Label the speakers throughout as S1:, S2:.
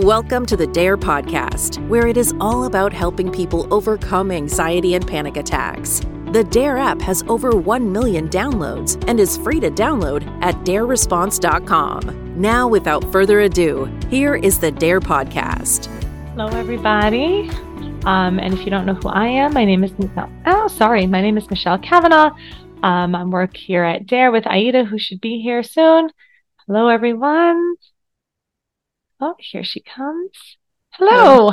S1: Welcome to the DARE podcast, where it is all about helping people overcome anxiety and panic attacks. The DARE app has over 1 million downloads and is free to download at dareresponse.com. Now, without further ado, here is the DARE podcast.
S2: Hello, everybody. Um, and if you don't know who I am, my name is, oh, sorry, my name is Michelle Cavanaugh. Um, I work here at DARE with Aida, who should be here soon. Hello, everyone. Oh, here she comes. Hello.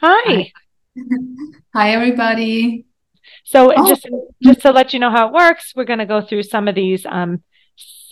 S2: Hi.
S3: Hi, everybody.
S2: So oh. just just to let you know how it works, we're going to go through some of these um,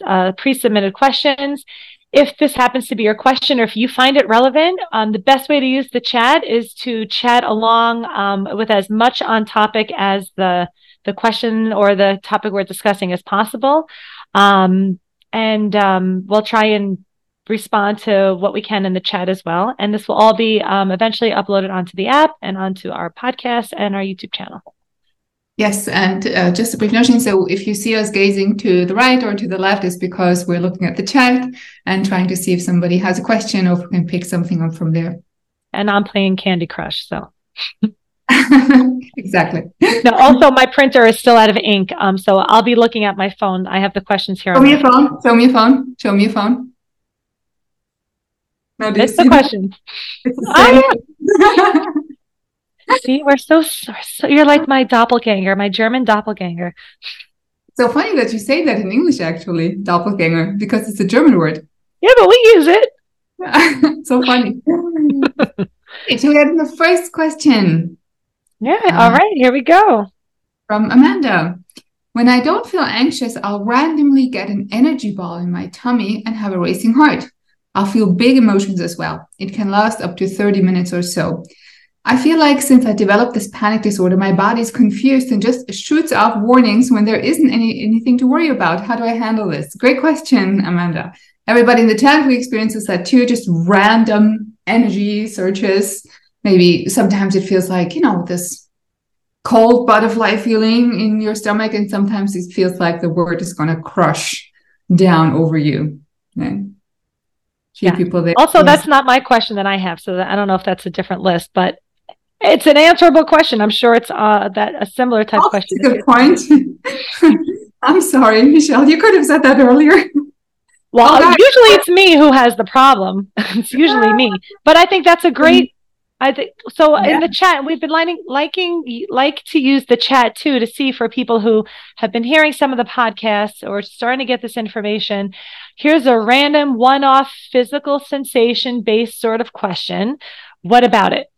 S2: uh, pre-submitted questions. If this happens to be your question, or if you find it relevant, um, the best way to use the chat is to chat along um, with as much on topic as the the question or the topic we're discussing as possible, um, and um, we'll try and respond to what we can in the chat as well. And this will all be um, eventually uploaded onto the app and onto our podcast and our YouTube channel.
S3: Yes, and uh, just a brief notion. So, if you see us gazing to the right or to the left, it's because we're looking at the chat and trying to see if somebody has a question or if we can pick something up from there.
S2: And I'm playing Candy Crush, so.
S3: exactly.
S2: now, also my printer is still out of ink. Um, so I'll be looking at my phone. I have the questions here.
S3: Show me your phone. Show me your phone. Show me your phone.
S2: Now, it's the question. The See, we're so, so, you're like my doppelganger, my German doppelganger.
S3: So funny that you say that in English, actually, doppelganger, because it's a German word.
S2: Yeah, but we use it.
S3: so funny. so we have the first question.
S2: Yeah, um, all right, here we go.
S3: From Amanda. When I don't feel anxious, I'll randomly get an energy ball in my tummy and have a racing heart. I'll feel big emotions as well. It can last up to 30 minutes or so. I feel like since I developed this panic disorder, my body's confused and just shoots off warnings when there isn't any anything to worry about. How do I handle this? Great question, Amanda. Everybody in the chat who experiences that too, just random energy surges. Maybe sometimes it feels like, you know, this cold butterfly feeling in your stomach, and sometimes it feels like the world is going to crush down over you. Okay?
S2: yeah. people there. Also, that's not my question that I have, so that, I don't know if that's a different list, but it's an answerable question. I'm sure it's uh, that a similar type oh, question.
S3: good point. I'm sorry, Michelle. You could have said that earlier.
S2: Well, oh, usually it's me who has the problem. it's usually me, but I think that's a great I think so. Yeah. In the chat, we've been liking, liking, like to use the chat too to see for people who have been hearing some of the podcasts or starting to get this information. Here's a random one-off physical sensation based sort of question. What about it?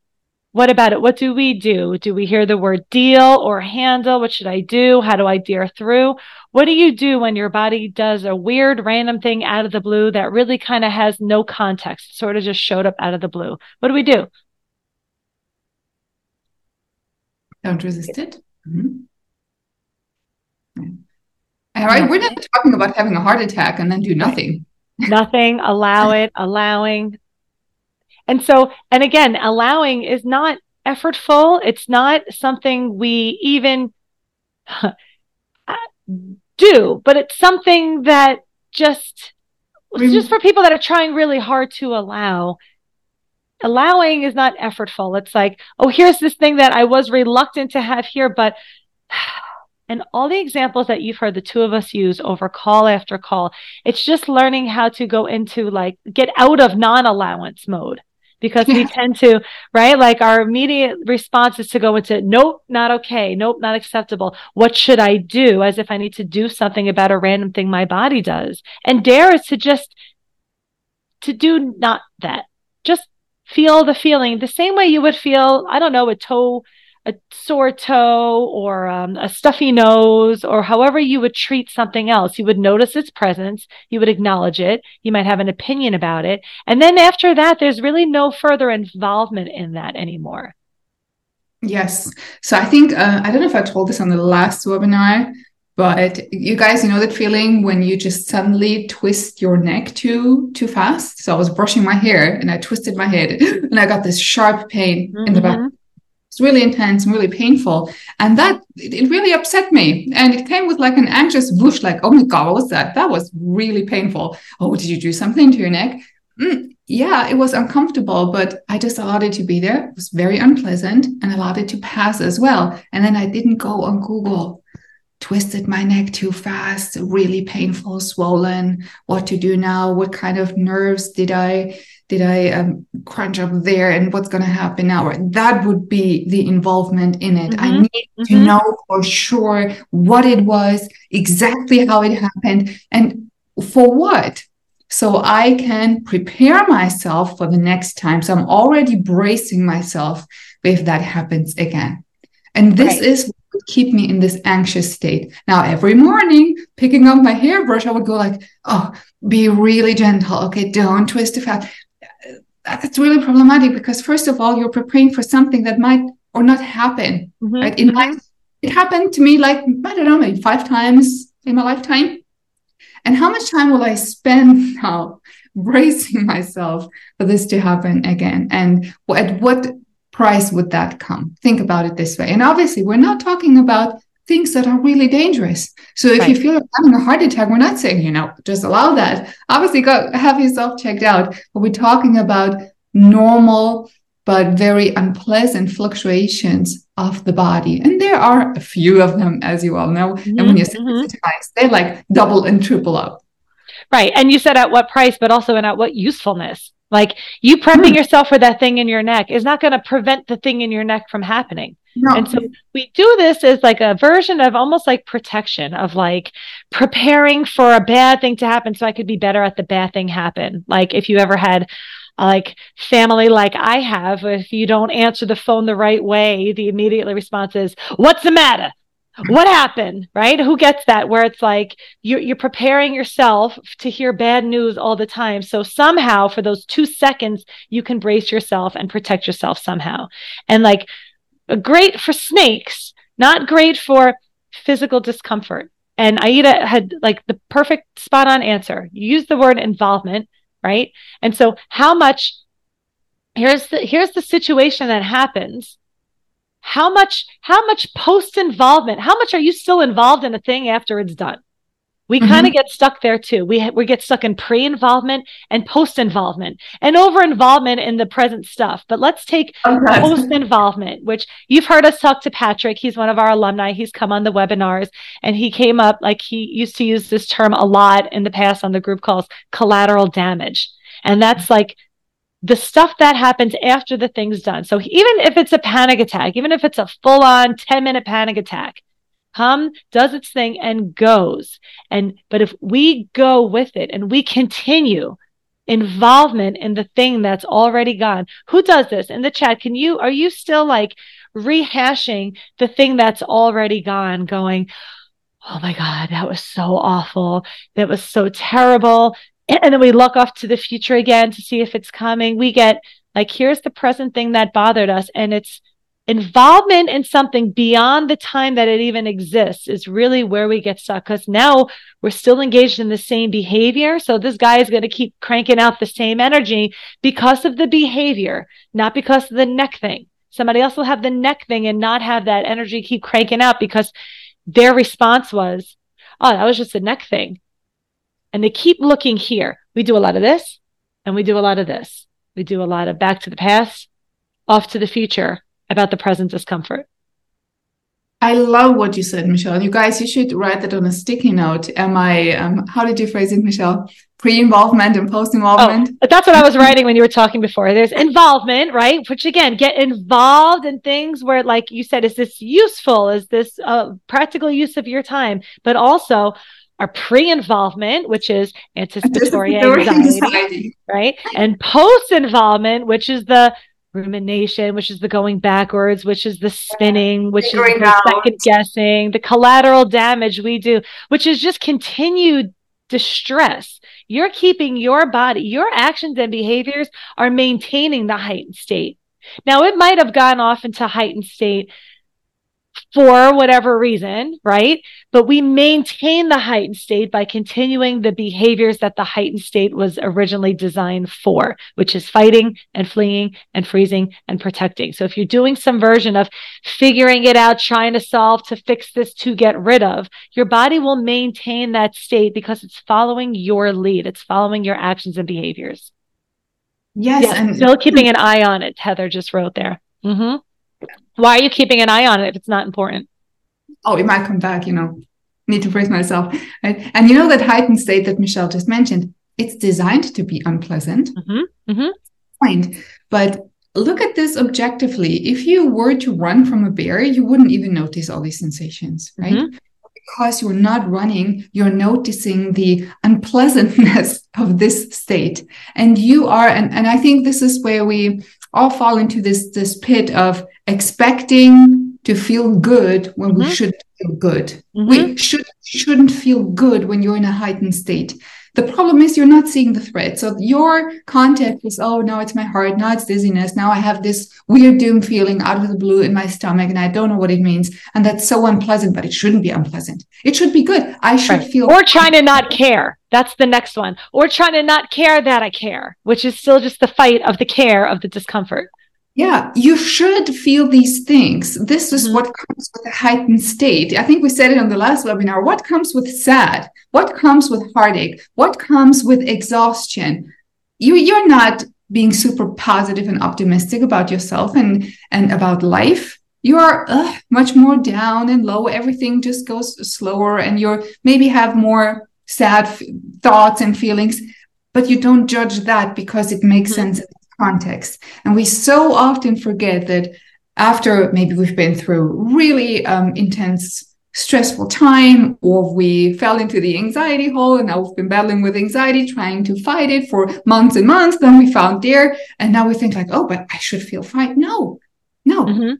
S2: What about it? What do we do? Do we hear the word deal or handle? What should I do? How do I dear through? What do you do when your body does a weird random thing out of the blue that really kind of has no context, sort of just showed up out of the blue? What do we do?
S3: Don't resist it. Mm-hmm. All right, mm-hmm. we're not talking about having a heart attack and then do nothing.
S2: Nothing, allow it, allowing. And so, and again, allowing is not effortful. It's not something we even uh, do, but it's something that just, it's just for people that are trying really hard to allow allowing is not effortful. It's like, oh, here's this thing that I was reluctant to have here, but and all the examples that you've heard the two of us use over call after call, it's just learning how to go into like get out of non-allowance mode because we tend to, right? Like our immediate response is to go into nope, not okay, nope, not acceptable. What should I do? As if I need to do something about a random thing my body does. And dare is to just to do not that. Just feel the feeling the same way you would feel, I don't know, a toe, a sore toe or um, a stuffy nose or however you would treat something else. You would notice its presence. You would acknowledge it. You might have an opinion about it. And then after that, there's really no further involvement in that anymore.
S3: Yes. So I think, uh, I don't know if I told this on the last webinar, but you guys, you know that feeling when you just suddenly twist your neck too too fast. So I was brushing my hair and I twisted my head and I got this sharp pain mm-hmm. in the back. It's really intense and really painful. And that it really upset me. And it came with like an anxious whoosh, like, oh my God, what was that? That was really painful. Oh, did you do something to your neck? mm, yeah, it was uncomfortable, but I just allowed it to be there. It was very unpleasant and allowed it to pass as well. And then I didn't go on Google, twisted my neck too fast, really painful, swollen, what to do now, what kind of nerves did I did I um, crunch up there and what's going to happen now? That would be the involvement in it. Mm-hmm. I need mm-hmm. to know for sure what it was, exactly how it happened, and for what. So I can prepare myself for the next time. So I'm already bracing myself if that happens again. And this right. is what would keep me in this anxious state. Now, every morning, picking up my hairbrush, I would go like, oh, be really gentle. Okay, don't twist too fast that's really problematic because first of all you're preparing for something that might or not happen mm-hmm. right? It might it happened to me like i don't know maybe five times in my lifetime. And how much time will i spend now bracing myself for this to happen again? And at what price would that come? Think about it this way. And obviously we're not talking about things that are really dangerous. So if right. you feel like having a heart attack, we're not saying, you know, just allow that. Obviously, go have yourself checked out. But we're talking about normal but very unpleasant fluctuations of the body. And there are a few of them, as you all know. Mm-hmm. And when you're mm-hmm. sensitized, they like double and triple up.
S2: Right. And you said at what price, but also in at what usefulness. Like you prepping mm. yourself for that thing in your neck is not going to prevent the thing in your neck from happening. No. And so we do this as like a version of almost like protection of like preparing for a bad thing to happen so I could be better at the bad thing happen. Like if you ever had like family like I have, if you don't answer the phone the right way, the immediately response is, What's the matter? What happened? Right? Who gets that? Where it's like you're, you're preparing yourself to hear bad news all the time. So somehow for those two seconds, you can brace yourself and protect yourself somehow. And like great for snakes, not great for physical discomfort. And Aida had like the perfect spot on answer. You use the word involvement, right? And so how much here's the here's the situation that happens. How much how much post involvement, how much are you still involved in a thing after it's done? We mm-hmm. kind of get stuck there too. We we get stuck in pre-involvement and post-involvement and over-involvement in the present stuff. But let's take okay. post-involvement, which you've heard us talk to Patrick. He's one of our alumni. He's come on the webinars and he came up like he used to use this term a lot in the past on the group calls collateral damage. And that's like the stuff that happens after the thing's done. So even if it's a panic attack, even if it's a full-on 10-minute panic attack, Hum does its thing and goes. And but if we go with it and we continue involvement in the thing that's already gone, who does this in the chat? Can you are you still like rehashing the thing that's already gone, going, Oh my God, that was so awful. That was so terrible. And then we look off to the future again to see if it's coming. We get like, here's the present thing that bothered us. And it's involvement in something beyond the time that it even exists is really where we get stuck because now we're still engaged in the same behavior. So this guy is going to keep cranking out the same energy because of the behavior, not because of the neck thing. Somebody else will have the neck thing and not have that energy keep cranking out because their response was, oh, that was just a neck thing. And they keep looking here. We do a lot of this and we do a lot of this. We do a lot of back to the past, off to the future about the present discomfort.
S3: I love what you said, Michelle. You guys, you should write that on a sticky note. Am I, um, how did you phrase it, Michelle? Pre involvement and post involvement?
S2: Oh, that's what I was writing when you were talking before. There's involvement, right? Which again, get involved in things where, like you said, is this useful? Is this a practical use of your time? But also, our pre-involvement, which is anticipatory, anticipatory anxiety, anxiety, right? And post-involvement, which is the rumination, which is the going backwards, which is the spinning, which Figuring is the out. second guessing, the collateral damage we do, which is just continued distress. You're keeping your body, your actions and behaviors are maintaining the heightened state. Now, it might have gone off into heightened state for whatever reason, right? But we maintain the heightened state by continuing the behaviors that the heightened state was originally designed for, which is fighting and fleeing and freezing and protecting. So if you're doing some version of figuring it out, trying to solve to fix this to get rid of, your body will maintain that state because it's following your lead. It's following your actions and behaviors.
S3: Yes,
S2: Yeah,
S3: and
S2: still keeping an eye on it. Heather just wrote there. hmm Why are you keeping an eye on it if it's not important?
S3: oh, it might come back. You know, need to brace myself. Right? And you know that heightened state that Michelle just mentioned. It's designed to be unpleasant.
S2: hmm hmm
S3: Fine, but look at this objectively. If you were to run from a bear, you wouldn't even notice all these sensations, right?
S2: Mhm.
S3: Because you're not running, you're noticing the unpleasantness of this state. And you are, and, and I think this is where we all fall into this, this pit of expecting to feel good when we
S2: Mhm.
S3: should feel good.
S2: Mhm.
S3: We should shouldn't feel good when you're in a heightened state. The problem is you're not seeing the threat. So your context is, oh, now it's my heart, now it's dizziness, now I have this weird doom feeling out of the blue in my stomach, and I don't know what it means. And that's so unpleasant, but it shouldn't be unpleasant. It should be good. I should
S2: Right.
S3: feel
S2: Or trying to not care. That's the next one. Or trying to not care that I care, which is still just the fight of the care of the discomfort.
S3: Yeah, you should feel these things. This is
S2: Mhm.
S3: what comes with a heightened state. I think we said it on the last webinar. What comes with sad? What comes with heartache? What comes with exhaustion? You you're not being super positive and optimistic about yourself and and about life. You're uh, much more down and low. Everything just goes slower, and you're maybe have more sad f- thoughts and feelings, but you don't judge that because it makes
S2: Mhm.
S3: sense context. And we so often forget that after maybe we've been through really um, intense, stressful time, or we fell into the anxiety hole and now we've been battling with anxiety, trying to fight it for months and months. Then we found there, and now we think like, oh, but I should feel fine. No, no.
S2: Mhm.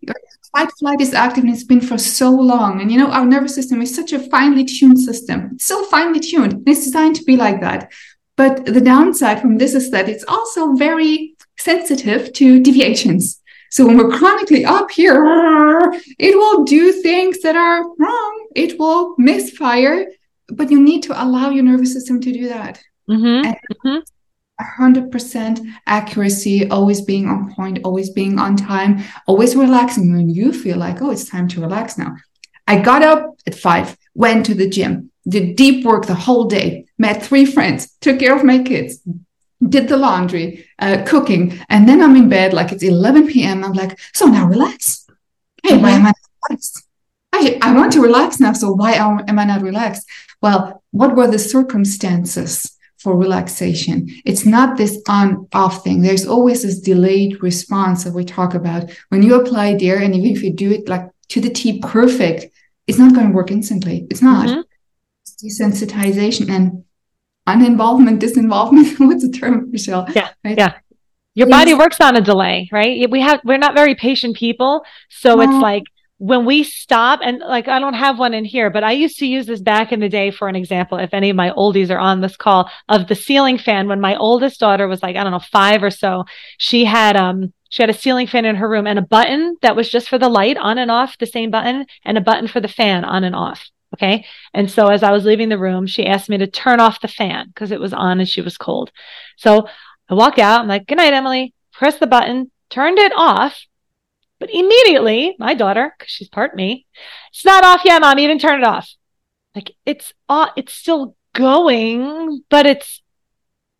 S3: Fight flight is active and it's been for so long. And you know, our nervous system is such a finely tuned system. It's so finely tuned. And it's designed to be like that. But the downside from this is that it's also very sensitive to deviations. So when we're chronically up here, it will do things that are wrong. It will misfire, but you need to allow your nervous system to do that.
S2: hmm
S3: And 100% accuracy, always being on point, always being on time, always relaxing when you feel like, oh, it's time to relax now. I got up at five, went to the gym, did deep work the whole day, met three friends, took care of my kids, did the laundry, uh, cooking, and then I'm in bed like it's 11 p.m. I'm like, so now relax. Hey, why am I not relaxed? I, I want to relax now, so why am I not relaxed? Well, what were the circumstances for relaxation? It's not this on off thing. There's always this delayed response that we talk about. When you apply DARE, and even if you do it like to the T perfect, it's not going to work instantly. It's not.
S2: Mhm.
S3: It's desensitization and uninvolvement, disinvolvement. What's the term, Michelle?
S2: Yeah,
S3: Right?
S2: yeah. Your
S3: Yes.
S2: body works on a delay, right? We have we're not very patient people, so it's like when we stop and like I don't have one in here, but I used to use this back in the day for an example. If any of my oldies are on this call of the ceiling fan, when my oldest daughter was like I don't know five or so, she had um she had a ceiling fan in her room and a button that was just for the light on and off, the same button, and a button for the fan on and off. Okay. And so as I was leaving the room, she asked me to turn off the fan because it was on and she was cold. So I walked out. I'm like, good night, Emily. Press the button, turned it off. But immediately, my daughter, because she's part me, it's not off yet, mom. Didn't turn it off. Like it's off, it's still going, but it's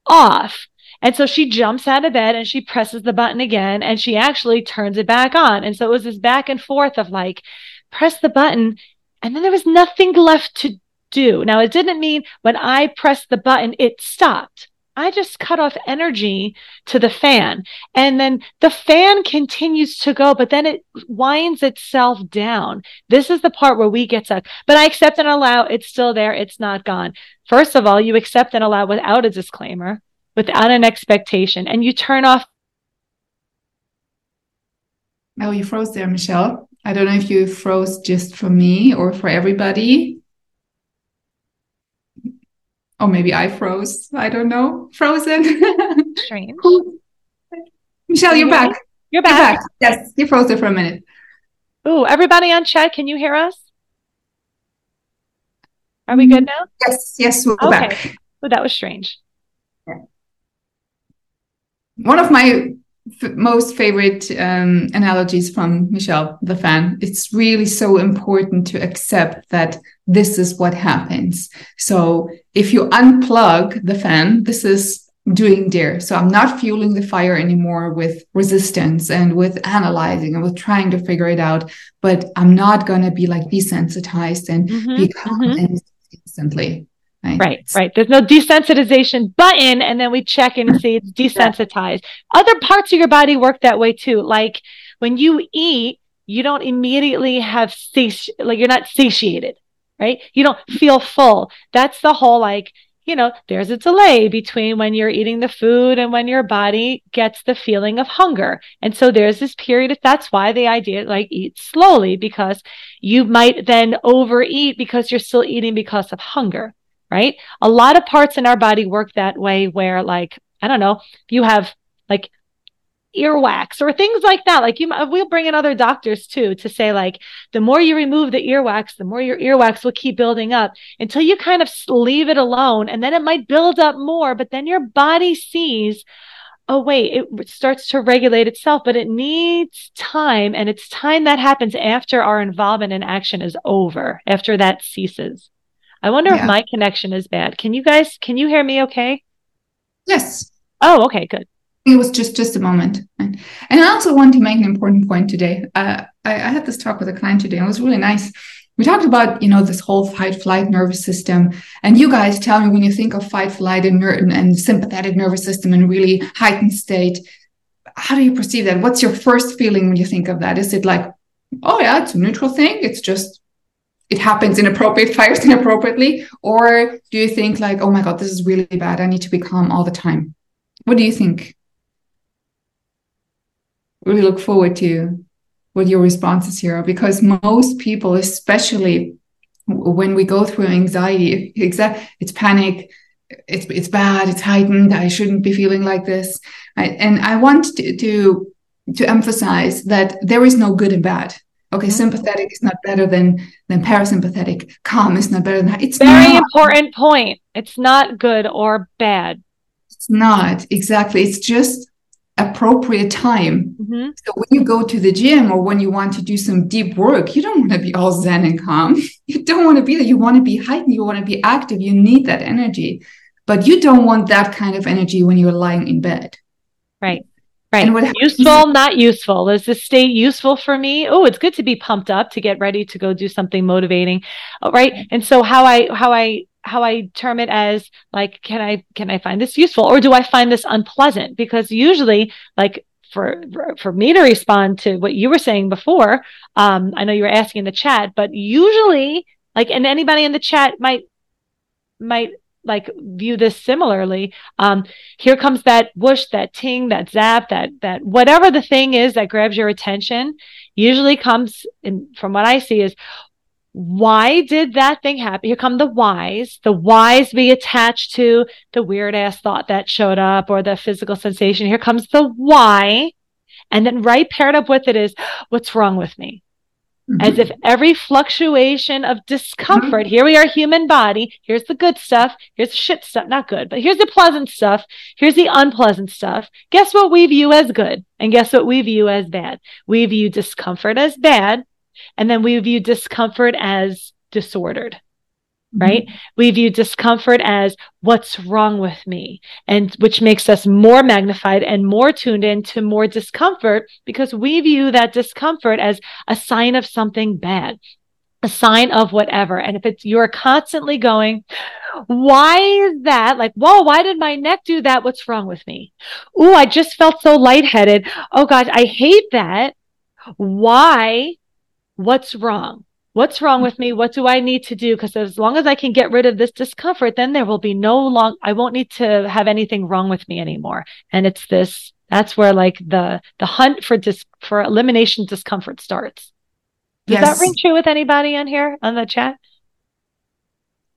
S2: off. And so she jumps out of bed and she presses the button again and she actually turns it back on. And so it was this back and forth of like, press the button. And then there was nothing left to do. Now, it didn't mean when I pressed the button, it stopped. I just cut off energy to the fan. And then the fan continues to go, but then it winds itself down. This is the part where we get stuck. But I accept and allow it's still there. It's not gone. First of all, you accept and allow without a disclaimer, without an expectation, and you turn off.
S3: Oh, you froze there, Michelle. I don't know if you froze just for me or for everybody. Or maybe I froze. I don't know. Frozen.
S2: Strange.
S3: Michelle,
S2: you
S3: you're back.
S2: You're
S3: You're
S2: back.
S3: back. Yes, you froze there for a minute.
S2: Oh, everybody on chat, can you hear us? Are we mm-hmm. good now?
S3: Yes, yes, we're
S2: Okay.
S3: back.
S2: Oh, that was strange.
S3: One of my most favorite um, analogies from Michelle, the fan. It's really so important to accept that this is what happens. So if you unplug the fan, this is doing dare. So I'm not fueling the fire anymore with resistance and with analyzing and with trying to figure it out. But I'm not going to be like desensitized and mm-hmm, become mm-hmm. instantly.
S2: Right? right, right. There's no desensitization button, and then we check and see it's desensitized. Yeah. Other parts of your body work that way too. Like when you eat, you don't immediately have sati- like you're not satiated, right? You don't feel full. That's the whole like you know, there's a delay between when you're eating the food and when your body gets the feeling of hunger. And so there's this period. Of, that's why the idea like eat slowly because you might then overeat because you're still eating because of hunger, right? A lot of parts in our body work that way where like, I don't know, if you have like earwax or things like that. Like you, we'll bring in other doctors too to say like the more you remove the earwax, the more your earwax will keep building up until you kind of leave it alone, and then it might build up more. But then your body sees, oh wait, it starts to regulate itself, but it needs time, and it's time that happens after our involvement in action is over, after that ceases. I wonder yeah. if my connection is bad. Can you guys? Can you hear me? Okay.
S3: Yes.
S2: Oh, okay, good
S3: it was just just a moment and i also want to make an important point today uh, I, I, had this talk with a client today and it was really nice we talked about you know this whole fight flight nervous system and you guys tell me when you think of fight flight and, ner- and sympathetic nervous system and really heightened state how do you perceive that what's your first feeling when you think of that is it like oh yeah it's a neutral thing it's just it happens inappropriate fires inappropriately or do you think like oh my god this is really bad i need to be calm all the time what do you think really look forward to what your responses here are because most people, especially when we go through anxiety, it's panic, it's it's bad, it's heightened. I shouldn't be feeling like this. I, and I want to, to to emphasize that there is no good and bad. Okay, mm-hmm. sympathetic is not better than than parasympathetic. Calm is not better than
S2: it's very not. important point. It's not good or bad.
S3: It's not exactly. It's just appropriate time. Mm-hmm. So when you go to the gym or when you want to do some deep work, you don't want to be all zen and calm. You don't want to be there. You want to be heightened. You want to be active. You need that energy, but you don't want that kind of energy when you're lying in bed.
S2: Right. Right. And what useful, not useful. Is this state useful for me? Oh, it's good to be pumped up to get ready to go do something motivating. Oh, right. And so how I how I how I term it as like, can I, can I find this useful or do I find this unpleasant? Because usually like for, for me to respond to what you were saying before, um, I know you were asking in the chat, but usually like, and anybody in the chat might, might like view this similarly. Um, here comes that whoosh, that ting, that zap, that that whatever the thing is that grabs your attention. Usually comes in from what I see is why did that thing happen? Here come the whys. The whys be attached to the weird ass thought that showed up or the physical sensation. Here comes the why. And then right paired up with it is what's wrong with me? As if every fluctuation of discomfort, here we are, human body. Here's the good stuff. Here's the shit stuff. Not good, but here's the pleasant stuff. Here's the unpleasant stuff. Guess what we view as good? And guess what we view as bad? We view discomfort as bad and then we view discomfort as disordered. Right? Mm-hmm. we view discomfort as what's wrong with me and which makes us more magnified and more tuned in to more discomfort because we view that discomfort as a sign of something bad a sign of whatever. And if it's you're constantly going why is that? Like whoa why did my neck do that? What's wrong with me? Oh i just felt so lightheaded. Oh god i hate that. Why? What's wrong? What's wrong with me? What do I need to do? Because as long as I can get rid of this discomfort, then there will be no long, I won't need to have anything wrong with me anymore. And it's this, that's where like the, the hunt for dis, for elimination discomfort starts. Does yes. that ring true with anybody on here on the chat?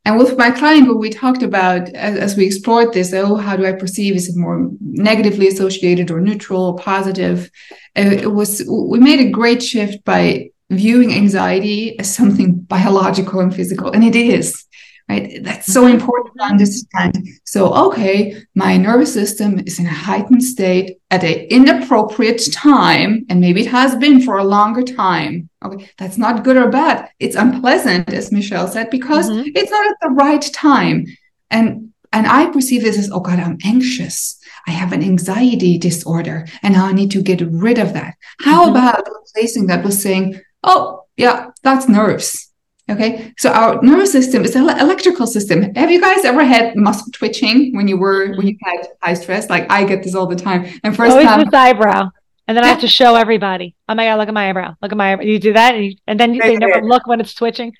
S3: And with my client, what we talked about as, as, we explored this, oh, how do I perceive? Is it more negatively associated or neutral or positive? Uh, it was, we made a great shift by viewing anxiety as something biological and physical, and it is. Right. That's so mm-hmm. important to understand. So, okay, my nervous system is in a heightened state at an inappropriate time, and maybe it has been for a longer time. Okay, that's not good or bad. It's unpleasant, as Michelle said, because mm-hmm. it's not at the right time. And and I perceive this as, oh God, I'm anxious. I have an anxiety disorder and now I need to get rid of that. How mm-hmm. about replacing that with saying, oh, yeah, that's nerves. Okay. So our nervous system is an electrical system. Have you guys ever had muscle twitching when you were, when you had high stress? Like I get this all the time. And first
S2: Always
S3: time.
S2: with eyebrow. And then I have to show everybody. Oh my God, look at my eyebrow. Look at my eyebrow. You do that. And, you, and then you, they never look when it's twitching.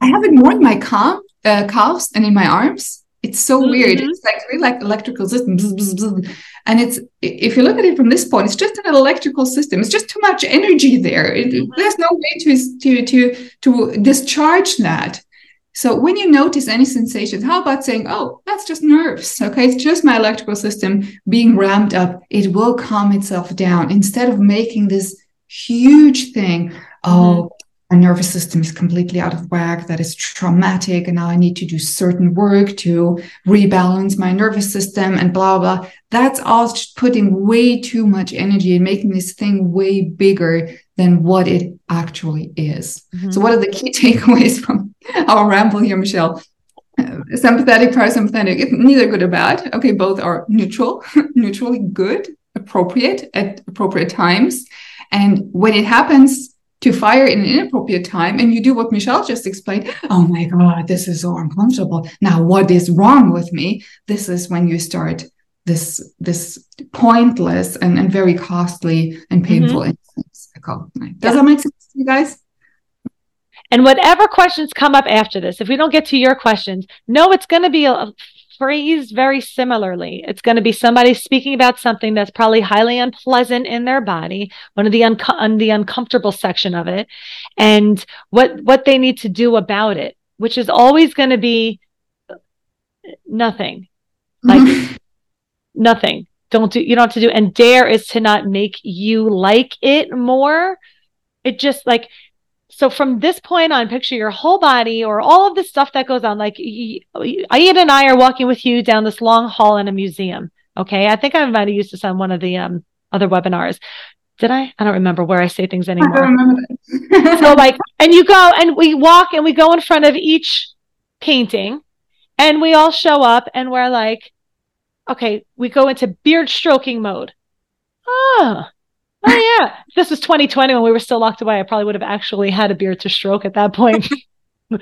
S3: I have it more in my calf, uh, calves and in my arms. It's so mm-hmm. weird. It's like really like electrical system. And it's if you look at it from this point, it's just an electrical system. It's just too much energy there. It, mm-hmm. There's no way to to to to discharge that. So when you notice any sensations, how about saying, oh, that's just nerves. Okay. It's just my electrical system being ramped up. It will calm itself down instead of making this huge thing. Oh, mm-hmm. My nervous system is completely out of whack. That is traumatic. And now I need to do certain work to rebalance my nervous system and blah, blah. That's all just putting way too much energy and making this thing way bigger than what it actually is. Mm-hmm. So what are the key takeaways from our ramble here, Michelle? Uh, sympathetic, parasympathetic, it's neither good or bad. Okay, both are neutral, neutrally good, appropriate at appropriate times. And when it happens to fire in an inappropriate time, and you do what Michelle just explained, oh my God, this is so uncomfortable. Now, what is wrong with me? This is when you start this this pointless and, and very costly and painful mm-hmm. cycle. Does yeah. that make sense to you guys?
S2: And whatever questions come up after this, if we don't get to your questions, no, it's going to be a, phrased very similarly. It's going to be somebody speaking about something that's probably highly unpleasant in their body, one of the un- the uncomfortable section of it, and what what they need to do about it, which is always going to be nothing, mm-hmm. like nothing. Don't do. You don't have to do. And dare is to not make you like it more. It just like so from this point on, picture your whole body or all of the stuff that goes on. Like Aida and I are walking with you down this long hall in a museum. Okay. I think I might have used this on one of the um, other webinars. Did I? I don't remember where I say things anymore. so like, and you go and we walk and we go in front of each painting and we all show up and we're like, okay, we go into beard stroking mode. Ah, oh Oh, yeah, this was 2020 when we were still locked away. I probably would have actually had a beard to stroke at that point. but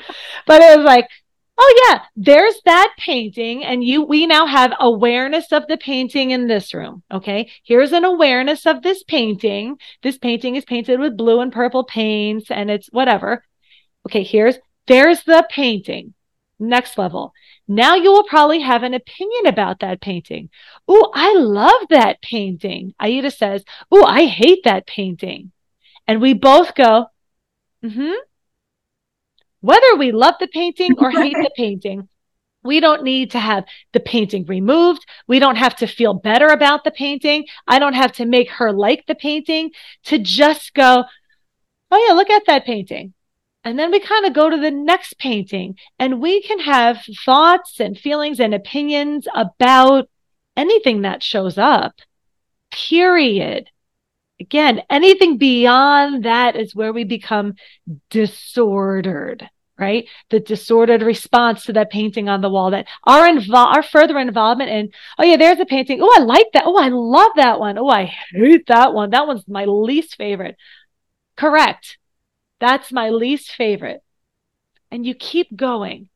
S2: it was like, oh yeah, there's that painting, and you we now have awareness of the painting in this room. Okay, here's an awareness of this painting. This painting is painted with blue and purple paints, and it's whatever. Okay, here's there's the painting. Next level. Now you will probably have an opinion about that painting. Oh, I love that painting. Aida says, Oh, I hate that painting. And we both go, Mm hmm. Whether we love the painting or hate the painting, we don't need to have the painting removed. We don't have to feel better about the painting. I don't have to make her like the painting to just go, Oh, yeah, look at that painting. And then we kind of go to the next painting and we can have thoughts and feelings and opinions about anything that shows up, period. Again, anything beyond that is where we become disordered, right? The disordered response to that painting on the wall that our invo- our further involvement in, oh yeah, there's a painting. Oh, I like that. Oh, I love that one. Oh, I hate that one. That one's my least favorite. Correct that's my least favorite. And you keep going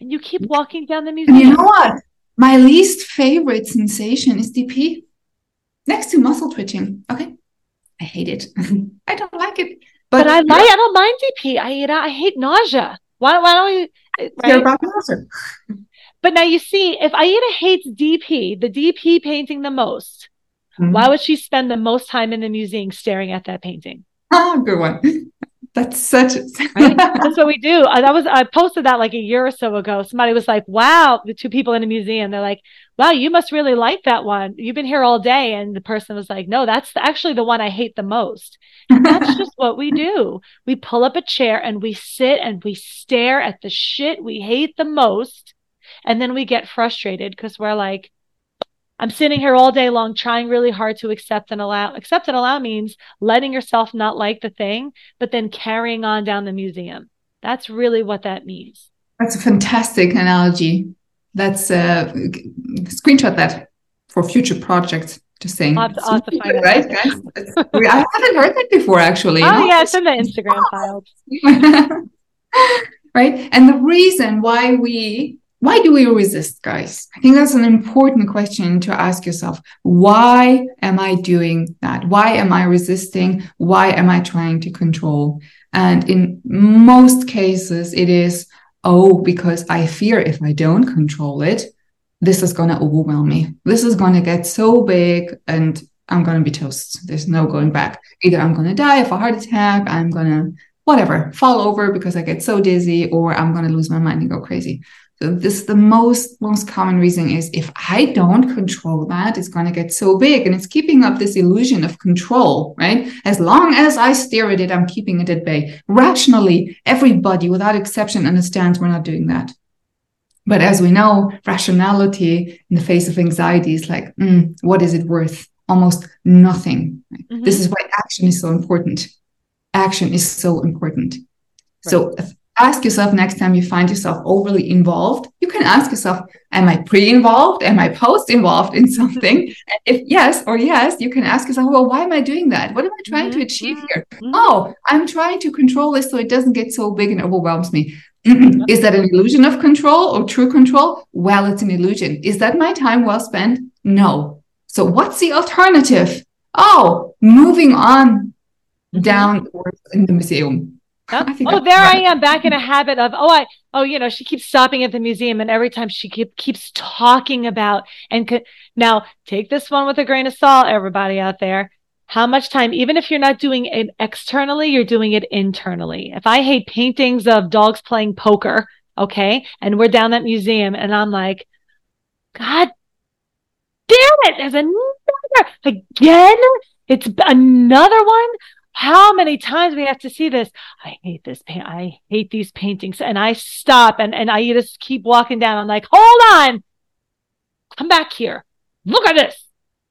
S2: and you keep walking down the museum.
S3: And you know what? My least favorite sensation is DP next to muscle twitching. Okay. I hate it. I don't like it.
S2: But, but I like I don't mind DP. I I hate nausea. Why, why don't we right? about nausea? but now you see, if Aida hates DP, the DP painting the most, mm-hmm. why would she spend the most time in the museum staring at that painting?
S3: Ah, good one. That's such.
S2: right? That's what we do. Uh, that was I posted that like a year or so ago. Somebody was like, "Wow!" The two people in a museum, they're like, "Wow, you must really like that one. You've been here all day." And the person was like, "No, that's actually the one I hate the most." That's just what we do. We pull up a chair and we sit and we stare at the shit we hate the most, and then we get frustrated because we're like, I'm sitting here all day long trying really hard to accept and allow. Accept and allow means letting yourself not like the thing, but then carrying on down the museum. That's really what that means.
S3: That's a fantastic analogy. Let's uh, screenshot that for future projects. Just saying,
S2: I'll have to, I'll have to find
S3: right, guys? I haven't heard that before, actually.
S2: Oh yeah, it's in the Instagram files.
S3: right, and the reason why we why do we resist, guys? I think that's an important question to ask yourself. Why am I doing that? Why am I resisting? Why am I trying to control? And in most cases, it is, oh, because I fear if I don't control it, this is going to overwhelm me. This is going to get so big and I'm going to be toast. There's no going back. Either I'm going to die of a heart attack, I'm going to whatever, fall over because I get so dizzy, or I'm going to lose my mind and go crazy. So this the most most common reason is if I don't control that, it's going to get so big, and it's keeping up this illusion of control, right? As long as I steer at it, I'm keeping it at bay. Rationally, everybody without exception understands we're not doing that. But as we know, rationality in the face of anxiety is like, mm, what is it worth? Almost nothing. Mm-hmm. This is why action is so important. Action is so important. Right. So ask yourself next time you find yourself overly involved, you can ask yourself, am I pre-involved? Am I post-involved in something? if yes or yes, you can ask yourself, well, why am I doing that? What am I trying mm-hmm. to achieve here? Mm-hmm. Oh, I'm trying to control this so it doesn't get so big and overwhelms me. Is that an illusion of control or true control? Well, it's an illusion. Is that my time well spent? No. So what's the alternative? Oh, moving on mm-hmm. down in the museum
S2: oh, there I am back in a habit of, oh, I, oh, you know, she keeps stopping at the museum and every time she keep, keeps talking about, and co- now take this one with a grain of salt, everybody out there. How much time, even if you're not doing it externally, you're doing it internally. If I hate paintings of dogs playing poker, okay, and we're down that museum and I'm like, God damn it, there's another again. It's another one how many times we have to see this? I hate this paint i hate these paintings. And i stop and, and i just keep walking down. I'm like hold on. Come back here. Look at this.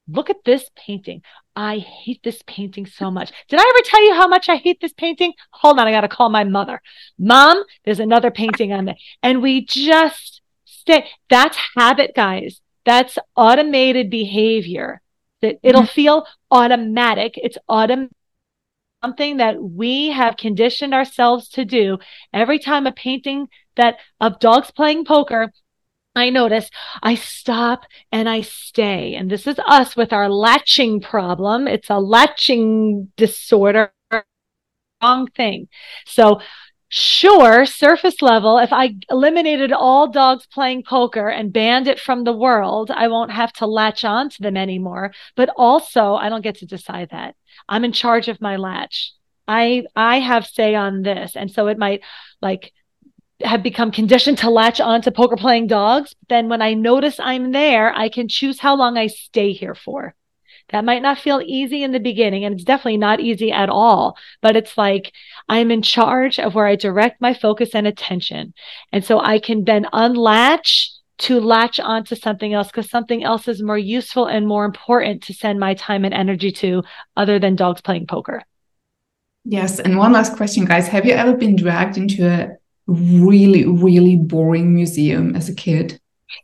S2: Look at this painting. I hate this painting so much. Did i ever tell you how much i hate this painting? Hold on. I gotta call my mother. Mom there's another painting on there. And we just stay that's habit guys. That's automated behavior. That it'll mm-hmm. feel automatic. It's automatic something that we have conditioned ourselves to do every time a painting that of dogs playing poker I notice I stop and I stay. And this is us with our latching problem. It's a latching disorder, wrong thing. So, sure, surface level, if I eliminated all dogs playing poker and banned it from the world, I won't have to latch on to them anymore. But also, I don't get to decide that. I'm in charge of my latch. I I have say on this. And so it might like have become conditioned to latch on to poker playing dogs. Then when I notice I'm there, I can choose how long I stay here for. That might not feel easy in the beginning, and it's definitely not easy at all. But it's like I'm in charge of where I direct my focus and attention. And so I can then unlatch to latch onto something else because something else is more useful and more important to send my time and energy to other than dogs playing poker.
S3: Yes. And one last question, guys. Have you ever been dragged into a really, really boring museum as a kid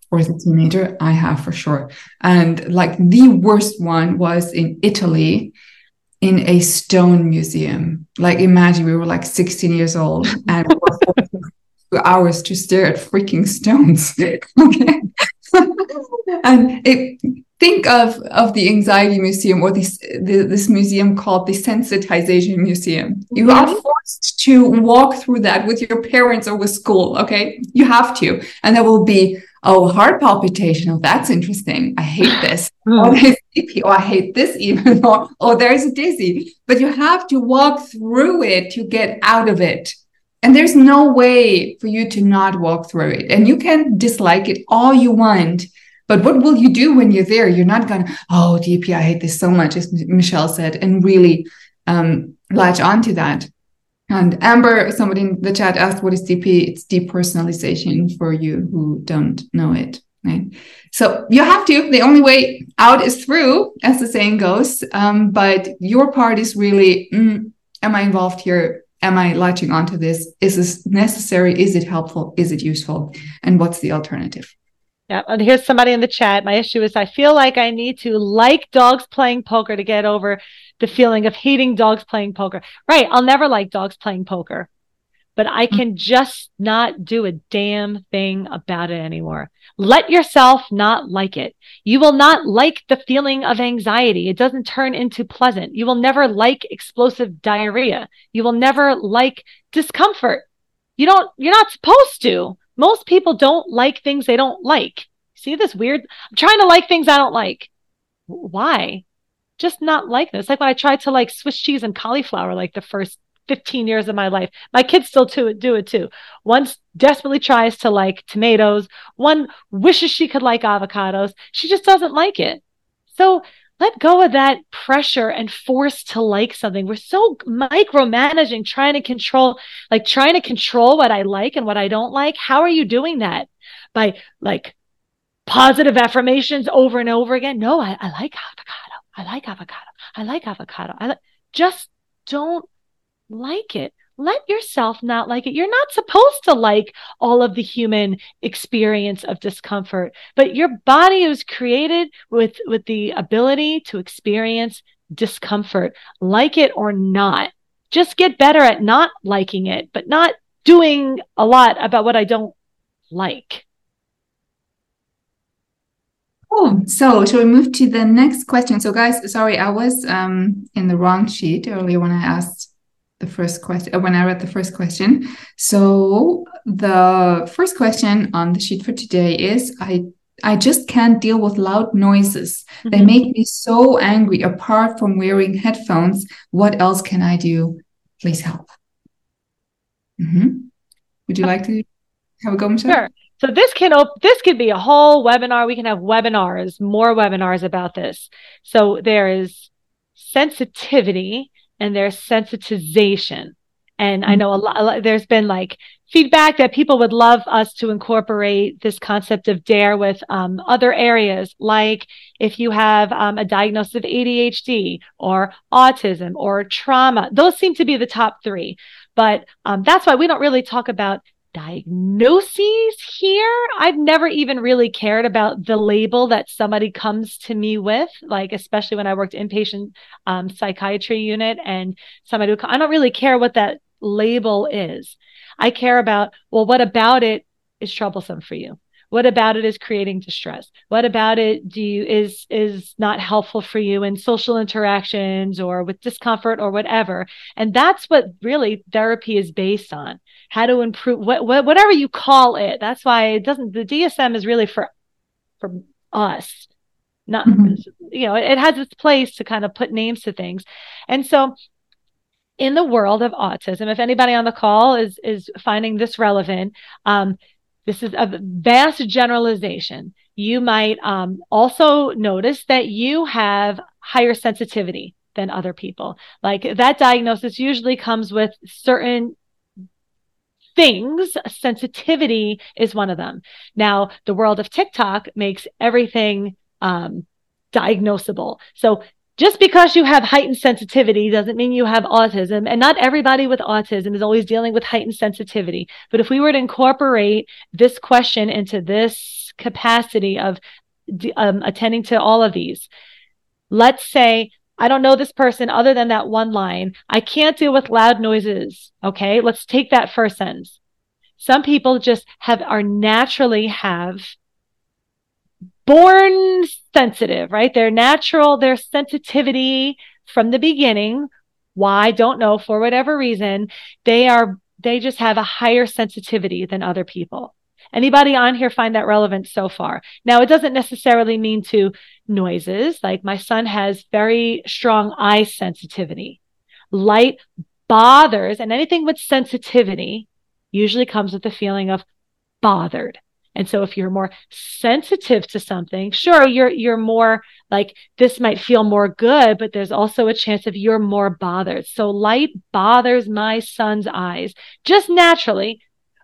S3: or as a teenager? I have for sure. And like the worst one was in Italy in a stone museum. Like imagine we were like 16 years old and two hours to stare at freaking stones. okay. and it, think of of the anxiety museum or this the, this museum called the sensitization museum. You mm-hmm. are forced to walk through that with your parents or with school. Okay, you have to, and there will be oh heart palpitation. Oh, that's interesting. I hate this. oh, there's oh, I hate this even. or oh, there's a dizzy. But you have to walk through it to get out of it. And there's no way for you to not walk through it. And you can dislike it all you want. But what will you do when you're there? You're not going, to, oh, DP, I hate this so much, as Michelle said, and really um, latch onto that. And Amber, somebody in the chat asked, what is DP? It's depersonalization for you who don't know it. Right. So you have to, the only way out is through, as the saying goes. Um, but your part is really, mm, am I involved here? am I latching onto this? Is this necessary? Is it helpful? Is it useful? And what's the alternative?
S2: Yeah, and here's somebody in the chat. My issue is I feel like I need to like dogs playing poker to get over the feeling of hating dogs playing poker. Right. I'll never like dogs playing poker, but I mm. can just not do a damn thing about it anymore. Let yourself not like it. You will not like the feeling of anxiety. It doesn't turn into pleasant. You will never like explosive diarrhea. You will never like discomfort. You don't, you're not supposed to. Most people don't like things they don't like. See this weird? I'm trying to like things I don't like. Why? Just not like this. Like when I tried to like Swiss cheese and cauliflower, like the first 15 years of my life. My kids still do, it. do it too. One desperately tries to like tomatoes. One wishes she could like avocados. She just doesn't like it. So let go of that pressure and force to like something. We're so micromanaging, trying to control, like trying to control what I like and what I don't like. How are you doing that? By like positive affirmations over and over again. No, I, I like avocado. I like avocado. I like avocado. I li- just don't like it let yourself not like it. You're not supposed to like all of the human experience of discomfort, but your body was created with, with the ability to experience discomfort, like it or not. Just get better at not liking it, but not doing a lot about what I don't like.
S3: Cool. So, shall we move to the next question? So, guys, sorry, I was um, in the wrong sheet earlier when I asked the first question uh, when I read the first question. So the first question on the sheet for today is I I just can't deal with loud noises. Mm-hmm. They make me so angry apart from wearing headphones. What else can I do? Please help. Mm-hmm. Would you like to have a go, Michelle?
S2: Sure. So this can op- this could be a whole webinar. We can have webinars, more webinars about this. So there is sensitivity and there's sensitization. And I know a lot, a lot, there's been like feedback that people would love us to incorporate this concept of DARE with um, other areas, like if you have um, a diagnosis of ADHD or autism or trauma. Those seem to be the top three. But um, that's why we don't really talk about diagnoses here. I've never even really cared about the label that somebody comes to me with, like especially when I worked inpatient um, psychiatry unit and somebody would, I don't really care what that label is. I care about, well, what about it is troublesome for you? What about it is creating distress? What about it do you is is not helpful for you in social interactions or with discomfort or whatever? And that's what really therapy is based on how to improve what, what, whatever you call it. That's why it doesn't, the DSM is really for, for us, not, mm-hmm. you know, it, it has its place to kind of put names to things. And so in the world of autism, if anybody on the call is, is finding this relevant, um, this is a vast generalization. You might um, also notice that you have higher sensitivity than other people. Like that diagnosis usually comes with certain things, sensitivity is one of them. Now, the world of TikTok makes everything um, diagnosable. So just because you have heightened sensitivity doesn't mean you have autism. And not everybody with autism is always dealing with heightened sensitivity. But if we were to incorporate this question into this capacity of um, attending to all of these, let's say I don't know this person other than that one line. I can't deal with loud noises. Okay. Let's take that first sentence. Some people just have, are naturally have born sensitive, right? Their natural, their sensitivity from the beginning. Why? Don't know for whatever reason. They are, they just have a higher sensitivity than other people. Anybody on here find that relevant so far? Now, it doesn't necessarily mean to noises. Like my son has very strong eye sensitivity. Light bothers, and anything with sensitivity usually comes with the feeling of bothered. And so if you're more sensitive to something, sure, you're, you're more like this might feel more good, but there's also a chance of you're more bothered. So light bothers my son's eyes just naturally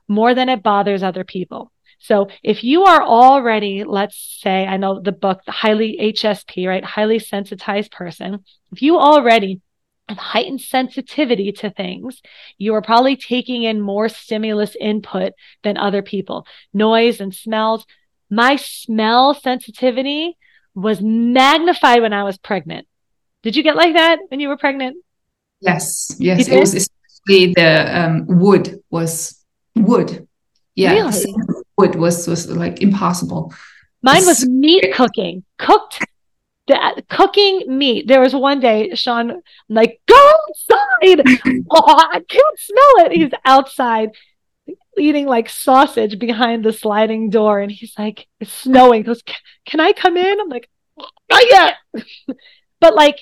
S2: more than it bothers other people. So if you are already, let's say, I know the book, the highly HSP, right? Highly sensitized person. If you already have heightened sensitivity to things, you are probably taking in more stimulus input than other people, noise and smells. my smell sensitivity was magnified when I was pregnant. Did you get like that when you were pregnant?
S3: Yes, yes. It was especially the um, wood was wood. Yeah, really? wood was was like impossible.
S2: Mine was meat cooking, cooked that cooking meat. There was one day, Sean, I'm like, go outside. oh, I can't smell it. He's outside eating like sausage behind the sliding door. And he's like, it's snowing. He goes, can I come in? I'm like, not yet. but like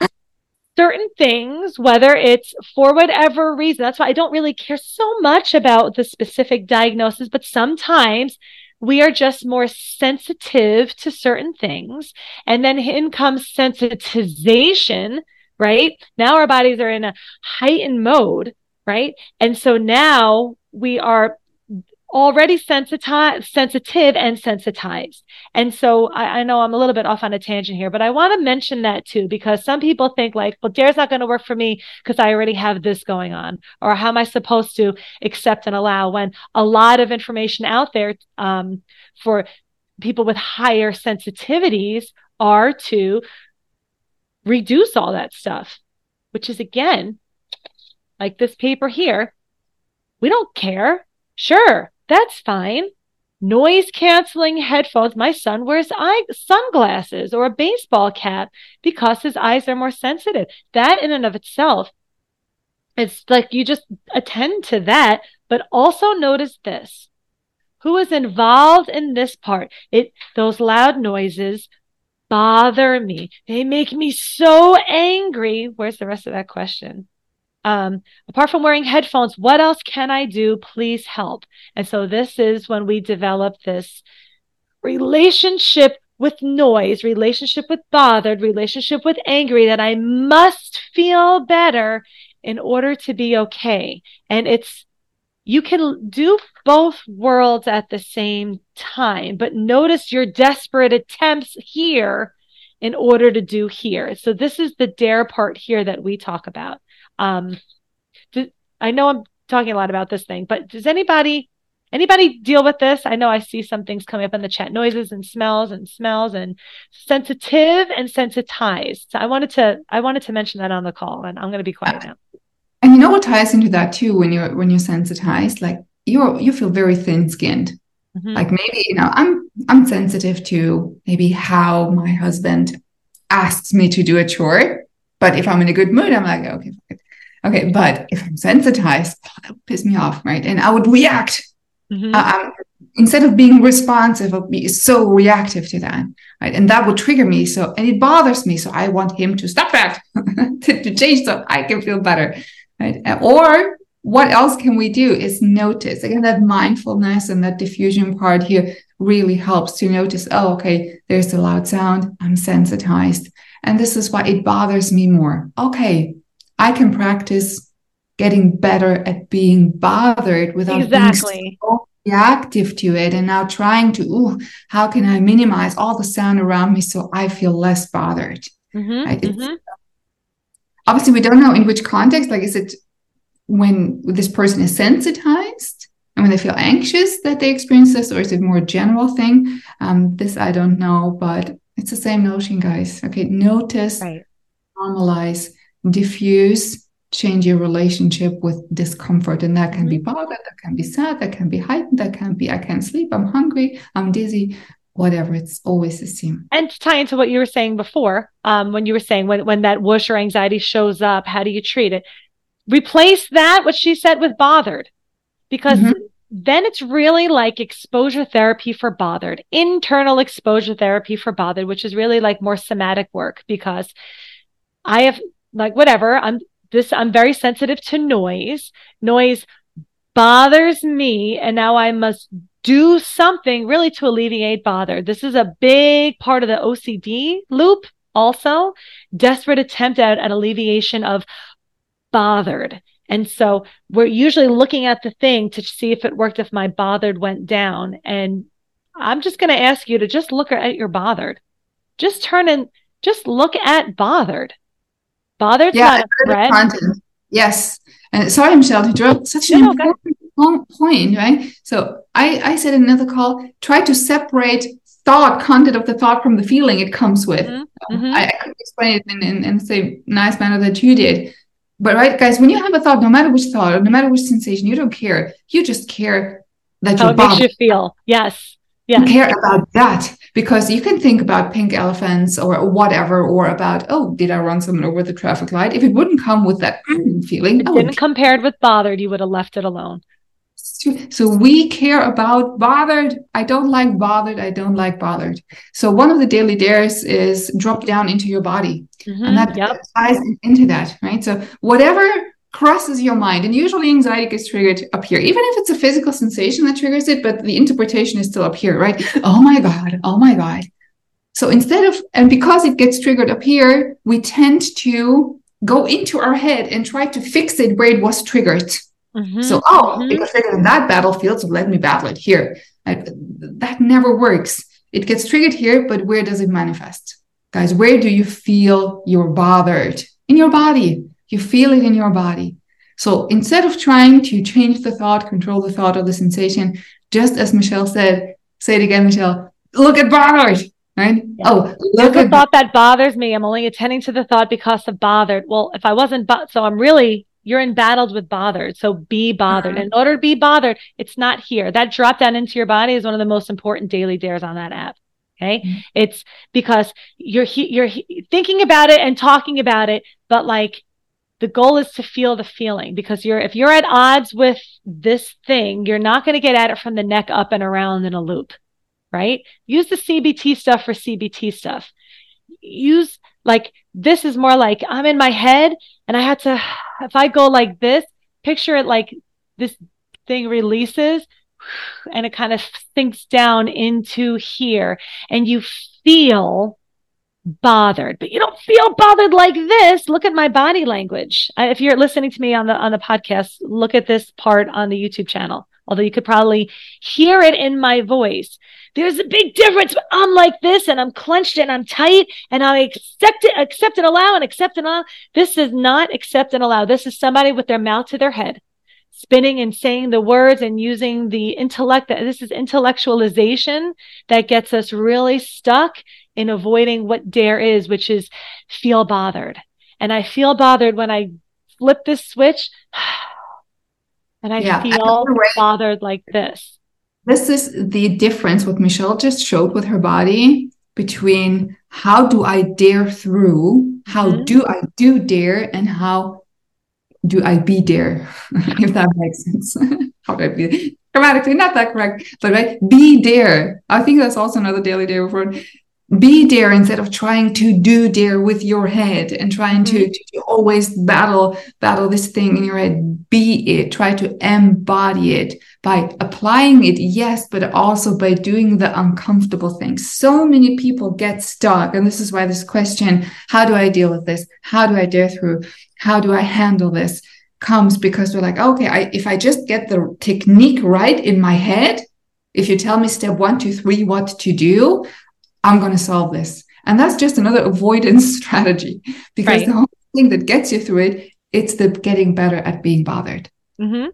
S2: certain things, whether it's for whatever reason, that's why I don't really care so much about the specific diagnosis, but sometimes we are just more sensitive to certain things. And then in comes sensitization, right? Now our bodies are in a heightened mode, right? And so now we are already sensitized, sensitive and sensitized. And so I, I, know I'm a little bit off on a tangent here, but I want to mention that too, because some people think like, well, DARE's not going to work for me because I already have this going on. Or how am I supposed to accept and allow when a lot of information out there um, for people with higher sensitivities are to reduce all that stuff, which is again, like this paper here, we don't care. Sure, that's fine. Noise canceling headphones. My son wears eye sunglasses or a baseball cap because his eyes are more sensitive. That in and of itself, it's like you just attend to that, but also notice this. Who is involved in this part? It those loud noises bother me. They make me so angry. Where's the rest of that question? Um, apart from wearing headphones, what else can I do? Please help. And so this is when we develop this relationship with noise, relationship with bothered, relationship with angry that I must feel better in order to be okay. And it's, you can do both worlds at the same time, but notice your desperate attempts here in order to do here. So this is the dare part here that we talk about. Um, do, I know I'm talking a lot about this thing, but does anybody anybody deal with this? I know I see some things coming up in the chat, noises and smells and smells and sensitive and sensitized. So I wanted to I wanted to mention that on the call, and I'm going to be quiet now.
S3: And you know what ties into that too when you're when you're sensitized, like you're you feel very thin skinned. Mm-hmm. Like maybe you know I'm I'm sensitive to maybe how my husband asks me to do a chore, but if I'm in a good mood, I'm like okay, Okay, but if I'm sensitized, oh, that would piss me off, right? And I would react. Mm-hmm. Uh, instead of being responsive, I would be so reactive to that, right? And that would trigger me. So, and it bothers me. So I want him to stop that, to, to change so I can feel better, right? Or what else can we do is notice again that mindfulness and that defusion part here really helps to notice oh okay there's a loud sound i'm sensitized and this is why it bothers me more okay I can practice getting better at being bothered without exactly. being so reactive to it and now trying to ooh, how can I minimize all the sound around me so I feel less bothered. Mm-hmm, right? mm-hmm. Obviously, we don't know in which context. Like, is it when this person is sensitized and when they feel anxious that they experience this, or is it more general thing? Um, this I don't know, but it's the same notion, guys. Okay, notice, right. normalize, defuse change your relationship with discomfort. And that can be mm-hmm. bothered that can be sad that can be heightened that can be i can't sleep i'm hungry i'm dizzy whatever. It's always the same.
S2: And to tie into what you were saying before um, when you were saying when, when that whoosh or anxiety shows up how do you treat it? Replace that what she said with bothered. Because mm-hmm. then it's really like exposure therapy for bothered internal exposure therapy for bothered which is really like more somatic work because I have like whatever. I'm this i'm very sensitive to noise. Noise bothers me and now i must do something really to alleviate bother. This is a big part of the ocd loop also. Desperate attempt at, at alleviation of bothered. And so we're usually looking at the thing to see if it worked if my bothered went down. And i'm just going to ask you to just look at your bothered. Just turn and just look at bothered Bothered's yeah, not a threat. Content.
S3: Yes. And sorry, Michelle, to draw such an no, important point, right? So I, I said in another call, try to separate thought content of the thought from the feeling it comes with
S2: Mm-hmm. Mhm.
S3: I, I could explain it in, in, in say nice manner that you did but right guys when you have a thought no matter which thought or no matter which sensation you don't care you just care that
S2: How makes you feel. Yes.
S3: you care about that because you can think about pink elephants or whatever or about oh did i run someone over the traffic light? If it wouldn't come with that mm, feeling
S2: It
S3: oh,
S2: didn't compared with bothered, you would have left it alone.
S3: so we care about bothered. I don't like bothered. I don't like bothered. So one of the daily dares is drop down into your body.
S2: Mhm.
S3: and that
S2: Yep.
S3: ties into that right? So whatever crosses your mind and usually anxiety gets triggered up here. Even if it's a physical sensation that triggers it but the interpretation is still up here right? Oh my god oh my god. So instead of and because it gets triggered up here we tend to go into our head and try to fix it where it was triggered.
S2: Mhm.
S3: so oh
S2: Mhm.
S3: it got triggered in that battlefield so let me battle it here. I- that never works. It gets triggered here but where does it manifest? Guys where do you feel you're bothered? In your body you feel it in your body so instead of trying to change the thought control the thought or the sensation just as michelle said say it again michelle look at bothered right
S2: Yeah.
S3: oh look
S2: There's
S3: at
S2: thought that bothers me. I'm only attending to the thought because of bothered. Well, if I wasn't, bo- so I'm really, you're embattled with bothered. So be bothered.
S3: Mhm.
S2: In order to be bothered, it's not here. That drop down into your body is one of the most important daily dares on that app. Okay.
S3: Mhm.
S2: It's because you're, he- you're he- thinking about it and talking about it, but like the goal is to feel the feeling because you're, if you're at odds with this thing, you're not going to get at it from the neck up and around in a loop right? Use the CBT stuff for CBT stuff. Use like this is more like I'm in my head and I had to, if I go like this, picture it like this thing releases and it kind of sinks down into here and you feel bothered but you don't feel bothered like this look at my body language if you're listening to me on the on the podcast look at this part on the youtube channel although you could probably hear it in my voice there's a big difference. I'm like this and I'm clenched and I'm tight and I accept it, accept and allow and accept and allow. This is not accept and allow. This is somebody with their mouth to their head, spinning and saying the words and using the intellect. that This is intellectualization that gets us really stuck in avoiding what dare is, which is feel bothered. And I feel bothered when I flip this switch and I
S3: Yeah,
S2: feel
S3: right?
S2: bothered like this.
S3: this is the difference what michelle just showed with her body between how do i dare through how
S2: Mhm.
S3: do i do dare and how do i be dare if that makes sense how do i be grammatically not that correct but right be dare i think that's also another daily dare word be dare instead of trying to do dare with your head and trying to, mm-hmm. to, to always battle battle this thing in your head. Be it try to embody it by applying it yes but also by doing the uncomfortable things. So many people get stuck and this is why this question how do i deal with this? How do i dare through? How do i handle this? comes because we're like okay I, if i just get the technique right in my head if you tell me step one two three what to do I'm going to solve this. And that's just another avoidance strategy because
S2: Right.
S3: the whole thing that gets you through it, it's the getting better at being bothered.
S2: hmm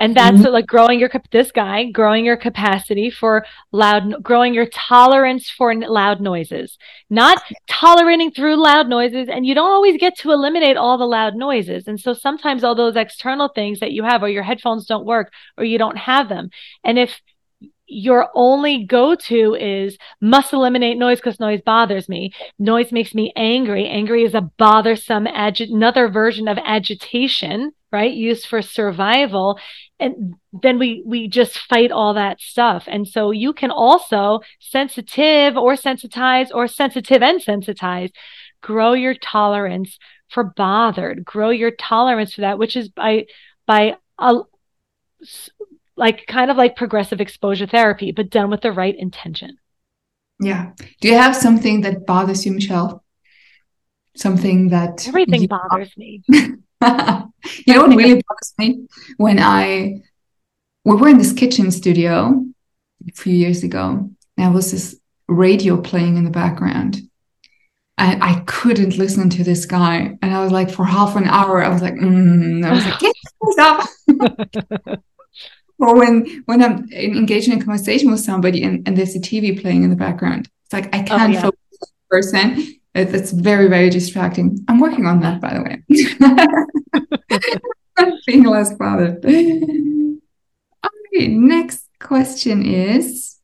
S2: And that's like growing your this guy growing your capacity for loud, growing your tolerance for loud noises, not tolerating through loud noises. And you don't always get to eliminate all the loud noises. And so sometimes all those external things that you have, or your headphones don't work, or you don't have them, and if your only go to is must eliminate noise because noise bothers me. Noise makes me angry. Angry is a bothersome, agi- another version of agitation, right? Used for survival. And then we, we just fight all that stuff. And so you can also sensitive or sensitize or sensitive and sensitize, grow your tolerance for bothered, grow your tolerance for that, which is by, by, uh, like kind of like progressive exposure therapy, but done with the right intention.
S3: Yeah. Do you have something that bothers you, Michelle? Something that
S2: Everything
S3: you-
S2: bothers me.
S3: you know what really bothers me when I we were in this kitchen studio a few years ago. There was this radio playing in the background. And I couldn't listen to this guy. And I was like, for half an hour, I was like, mm. I was like, get this up. or when when I'm engaging in a conversation with somebody and, and there's a TV playing in the background. It's like I oh, can't oh, yeah. focus on the person. It's very, very distracting. I'm working on that, by the way. Being less bothered. Okay, next question is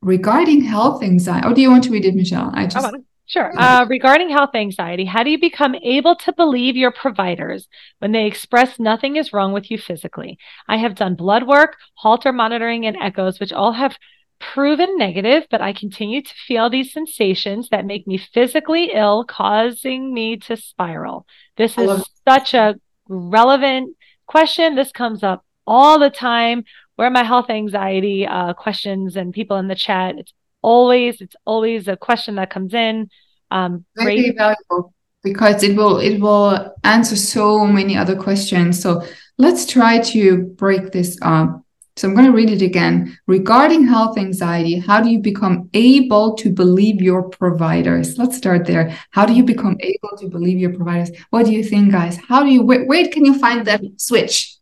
S3: regarding health anxiety. Oh, do you want to read it, Michelle?
S2: I just. Sure. Uh, regarding health anxiety, how do you become able to believe your providers when they express nothing is wrong with you physically? I have done blood work, Holter monitoring, and echoes, which all have proven negative, but I continue to feel these sensations that make me physically ill, causing me to spiral. This is such a relevant question. This comes up all the time. Where my health anxiety uh, questions and people in the chat, it's always it's always a question that comes in um
S3: very great. valuable because it will it will answer so many other questions. So let's try to break this up. So i'm going to read it again. Regarding health anxiety how do you become able to believe your providers? Let's start there. How do you become able to believe your providers? What do you think guys? How do you where, where can you find that switch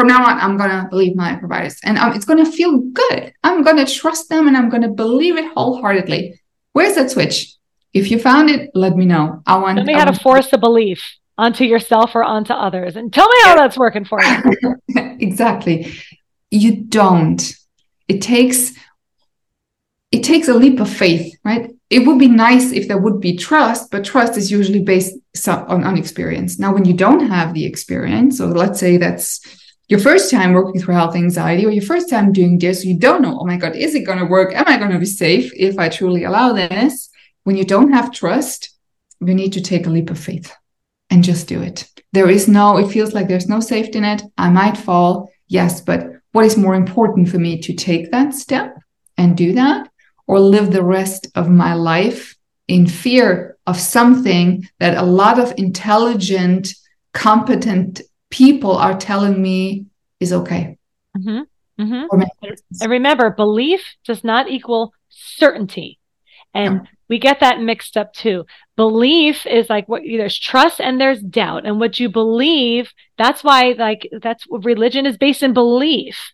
S3: from now on, I'm going to believe my providers and um, it's going to feel good. I'm going to trust them and I'm going to believe it wholeheartedly. Where's that switch? If you found it, let me know. I want.
S2: Tell me how to force a belief onto yourself or onto others, and tell me how that's working for you.
S3: exactly. You don't. It takes. It takes a leap of faith, right? It would be nice if there would be trust, but trust is usually based on, on experience. Now, when you don't have the experience, so let's say that's your first time working through health anxiety or your first time doing this, you don't know, oh my God, is it going to work? Am I going to be safe if I truly allow this? When you don't have trust, you need to take a leap of faith and just do it. There is no, it feels like there's no safety net. I might fall. Yes, but what is more important for me to take that step and do that or live the rest of my life in fear of something that a lot of intelligent, competent people are telling me is okay.
S2: Mm-hmm. Mm-hmm. And remember, belief does not equal certainty. And no. we get that mixed up too. Belief is like what there's trust and there's doubt. And what you believe, that's why, like, that's what religion is based in belief.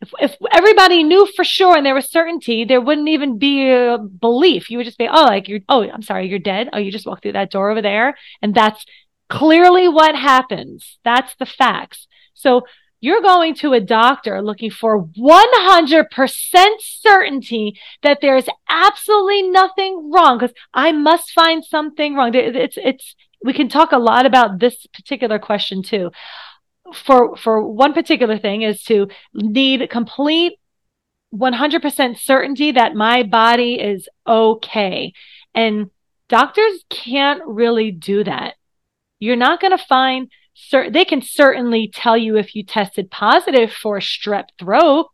S2: If, if everybody knew for sure and there was certainty, there wouldn't even be a belief. You would just be, oh, like you're, oh, I'm sorry, you're dead. Oh, you just walked through that door over there. And that's clearly what happens. That's the facts. So you're going to a doctor looking for 100% certainty that there's absolutely nothing wrong because I must find something wrong. It's, it's, we can talk a lot about this particular question too. For, for one particular thing is to need complete 100% certainty that my body is okay. And doctors can't really do that you're not going to find cer- they can certainly tell you if you tested positive for strep throat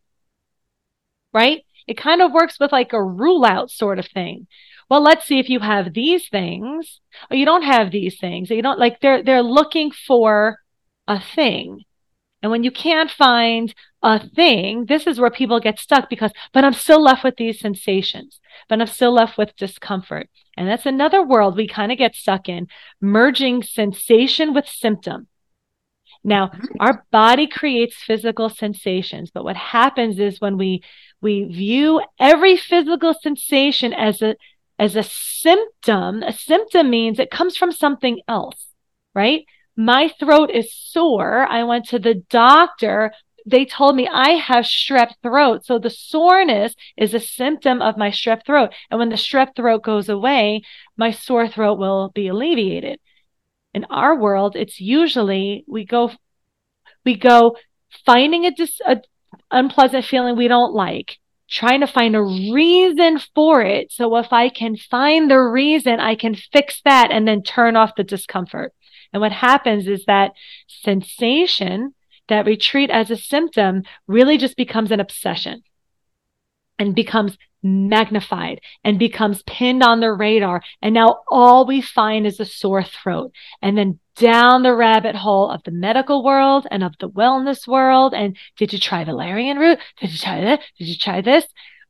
S2: right? It kind of works with like a rule out sort of thing. Well let's see if you have these things. Or you don't have these things. You don't like they're they're looking for a thing and when you can't find a thing this is where people get stuck because but i'm still left with these sensations but i'm still left with discomfort and that's another world we kind of get stuck in, merging sensation with symptom. Now, mm-hmm. our body creates physical sensations, but what happens is when we we view every physical sensation as a as a symptom, a symptom means it comes from something else, right? My throat is sore. I went to the doctor they told me I have strep throat. So the soreness is a symptom of my strep throat. And when the strep throat goes away, my sore throat will be alleviated. In our world, it's usually we go, we go finding a, dis, a unpleasant feeling we don't like, trying to find a reason for it. So if I can find the reason, I can fix that and then turn off the discomfort. And what happens is that sensation that retreat as a symptom really just becomes an obsession and becomes magnified and becomes pinned on the radar. And now all we find is a sore throat. And then down the rabbit hole of the medical world and of the wellness world. And did you try valerian root? Did you try this? Did you try this?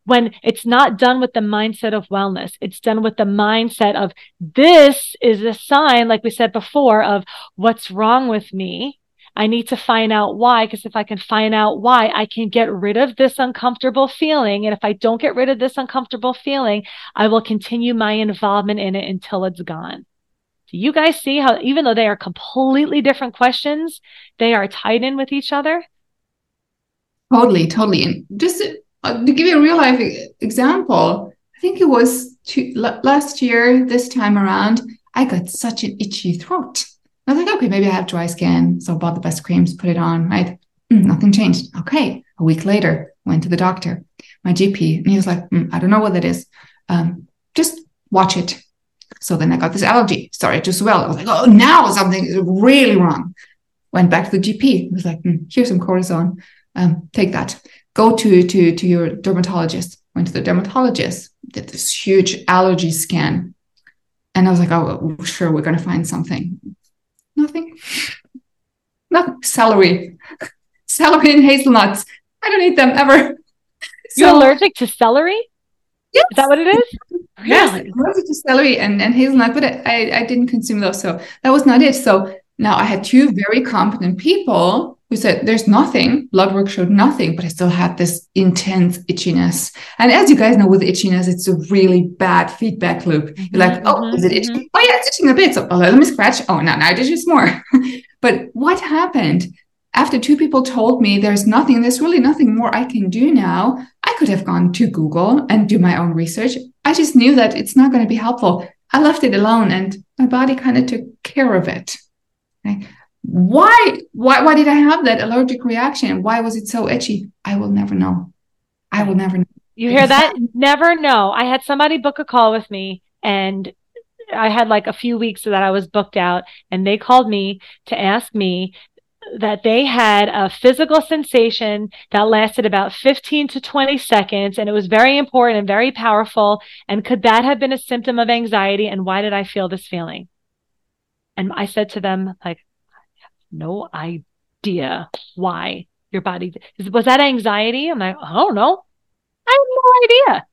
S2: When it's not done with the mindset of wellness, it's done with the mindset of this is a sign, like we said before, of what's wrong with me I need to find out why, because if I can find out why, I can get rid of this uncomfortable feeling. And if I don't get rid of this uncomfortable feeling, I will continue my involvement in it until it's gone. Do you guys see how, even though they are completely different questions, they are tied in with each other?
S3: Totally, totally. And just uh, to give you a real life example, I think it was two, last year, this time around, I got such an itchy throat. I was like, okay, maybe I have dry skin. So I bought the best creams, put it on, right? Mm, nothing changed. Okay. A week later, went to the doctor, my GP, and he was like, mm, I don't know what that is. Um, just watch it. So then I got this allergy, started to swell. I was like, oh, now something is really wrong. Went back to the GP. He was like, mm, here's some cortisone. Um, take that. Go to, to, to your dermatologist. Went to the dermatologist, did this huge allergy scan. And I was like, oh, sure, we're going to find something. Nothing. Nothing. Celery. Celery and hazelnuts. I don't eat them ever.
S2: You're allergic to celery?
S3: Yes.
S2: Is that what it is?
S3: Really? Yes, allergic to celery and, and hazelnut, but I, I didn't consume those. So that was not it. So now I had two very competent people who said there's nothing, blood work showed nothing, but I still had this intense itchiness. And as you guys know, with itchiness, it's a really bad feedback loop. You're like, mm-hmm, oh, is it itching? Mm-hmm. Oh yeah, it's itching a bit. So oh, let me scratch. Oh, now, now it itches more. but what happened? After two people told me there's nothing, there's really nothing more I can do now, I could have gone to Google and do my own research. I just knew that it's not going to be helpful. I left it alone and my body kind of took care of it. Okay? Why why why did i have that allergic reaction? Why was it so itchy? I will never know. I will never know.
S2: You hear that? Never know. I had somebody book a call with me and i had like a few weeks that i was booked out and they called me to ask me that they had a physical sensation that lasted about 15 to 20 seconds and it was very important and very powerful and could that have been a symptom of anxiety and why did i feel this feeling? And i said to them like no idea why your body was that anxiety. I'm like, I don't know. I have no idea.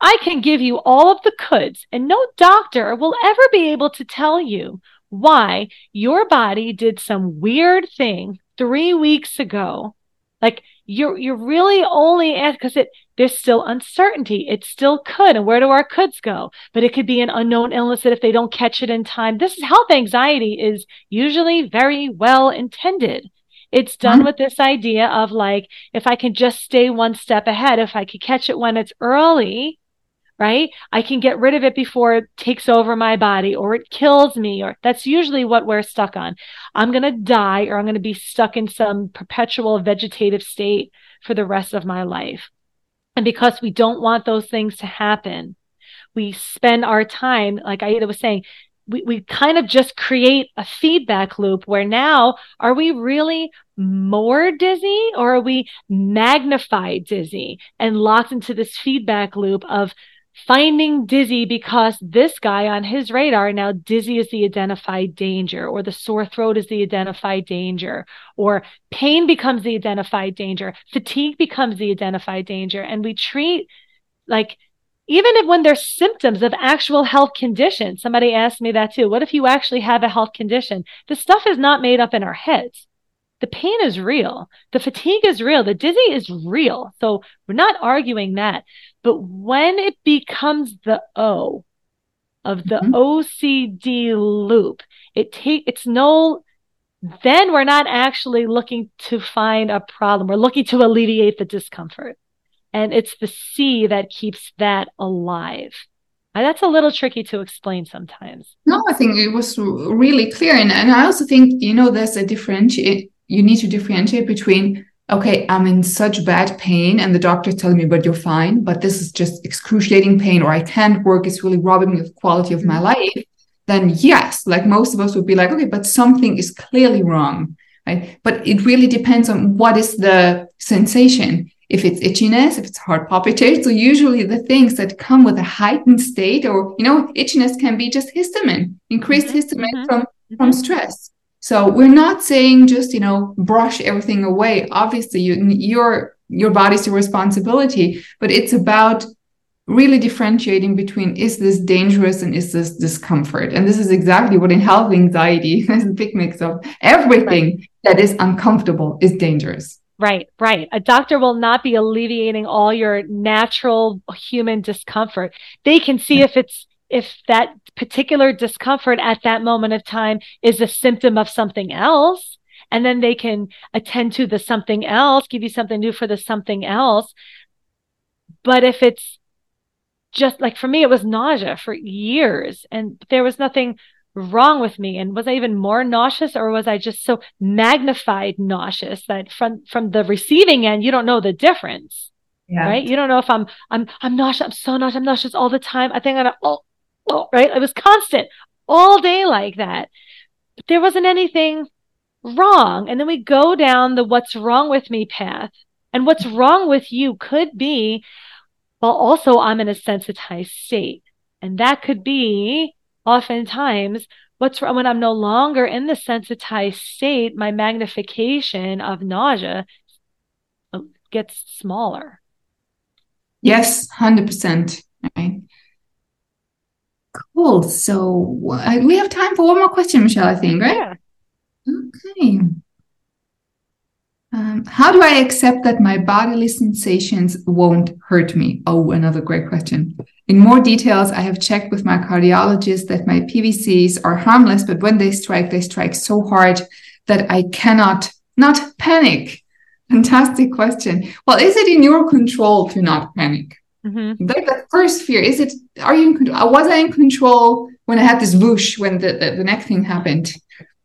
S2: I can give you all of the coulds, and no doctor will ever be able to tell you why your body did some weird thing three weeks ago. Like you're you're really only because it there's still uncertainty. It still could. And where do our coulds go? But it could be an unknown illness that if they don't catch it in time, this is health anxiety is usually very well intended. It's done mm-hmm. with this idea of like, if I can just stay one step ahead, if I could catch it when it's early, right? I can get rid of it before it takes over my body or it kills me, or that's usually what we're stuck on. I'm going to die or I'm going to be stuck in some perpetual vegetative state for the rest of my life. And because we don't want those things to happen, we spend our time, like Aida was saying, we, we kind of just create a feedback loop where now are we really more dizzy or are we magnified dizzy and locked into this feedback loop of finding dizzy because this guy on his radar now dizzy is the identified danger or the sore throat is the identified danger or pain becomes the identified danger fatigue becomes the identified danger and we treat like even if when there's symptoms of actual health condition somebody asked me that too what if you actually have a health condition the stuff is not made up in our heads the pain is real. The fatigue is real. The dizzy is real. So we're not arguing that. But when it becomes the O of the mm-hmm. OCD loop, it take it's no then we're not actually looking to find a problem. We're looking to alleviate the discomfort. And it's the C that keeps that alive. that's a little tricky to explain sometimes.
S3: No, I think it was really clear. And, and I also think, you know, there's a differentiate you need to differentiate between okay i'm in such bad pain and the doctor's telling me but you're fine but this is just excruciating pain or i can't work it's really robbing me of quality of my mm-hmm. life then yes like most of us would be like okay but something is clearly wrong right but it really depends on what is the sensation if it's itchiness if it's heart palpitations so usually the things that come with a heightened state or you know itchiness can be just histamine increased mm-hmm. histamine mm-hmm. from from mm-hmm. stress so we're not saying just, you know, brush everything away. Obviously, you, your your body's your responsibility, but it's about really differentiating between is this dangerous and is this discomfort and this is exactly what in health anxiety is a big mix of everything right. that is uncomfortable is dangerous.
S2: Right, right. A doctor will not be alleviating all your natural human discomfort. They can see yeah. if it's if that particular discomfort at that moment of time is a symptom of something else and then they can attend to the something else give you something new for the something else. But if it's just like for me it was nausea for years and there was nothing wrong with me. And was i even more nauseous or was i just so magnified nauseous that from from the receiving end you don't know the difference yeah. right? You don't know if i'm i'm i'm nauseous i'm so nauseous i'm nauseous all the time. I think i'm gonna oh, oh right it was constant all day like that but there wasn't anything wrong and then we go down the what's wrong with me path and what's wrong with you could be well also i'm in a sensitized state and that could be oftentimes what's wrong when I'm no longer in the sensitized state, my magnification of nausea gets smaller.
S3: Yes, 100%. Right. Cool. So uh, we have time for one more question, Michelle, I think, right?
S2: Yeah.
S3: Okay. Um, how do I accept that my bodily sensations won't hurt me? Oh, another great question. In more details, I have checked with my cardiologist that my PVCs are harmless, but when they strike, they strike so hard that I cannot not panic. Fantastic question. Well, is it in your control to not panic? Mm-hmm. Like the first fear, is it, are you in control? Was I in control when I had this whoosh when the, the, the next thing happened?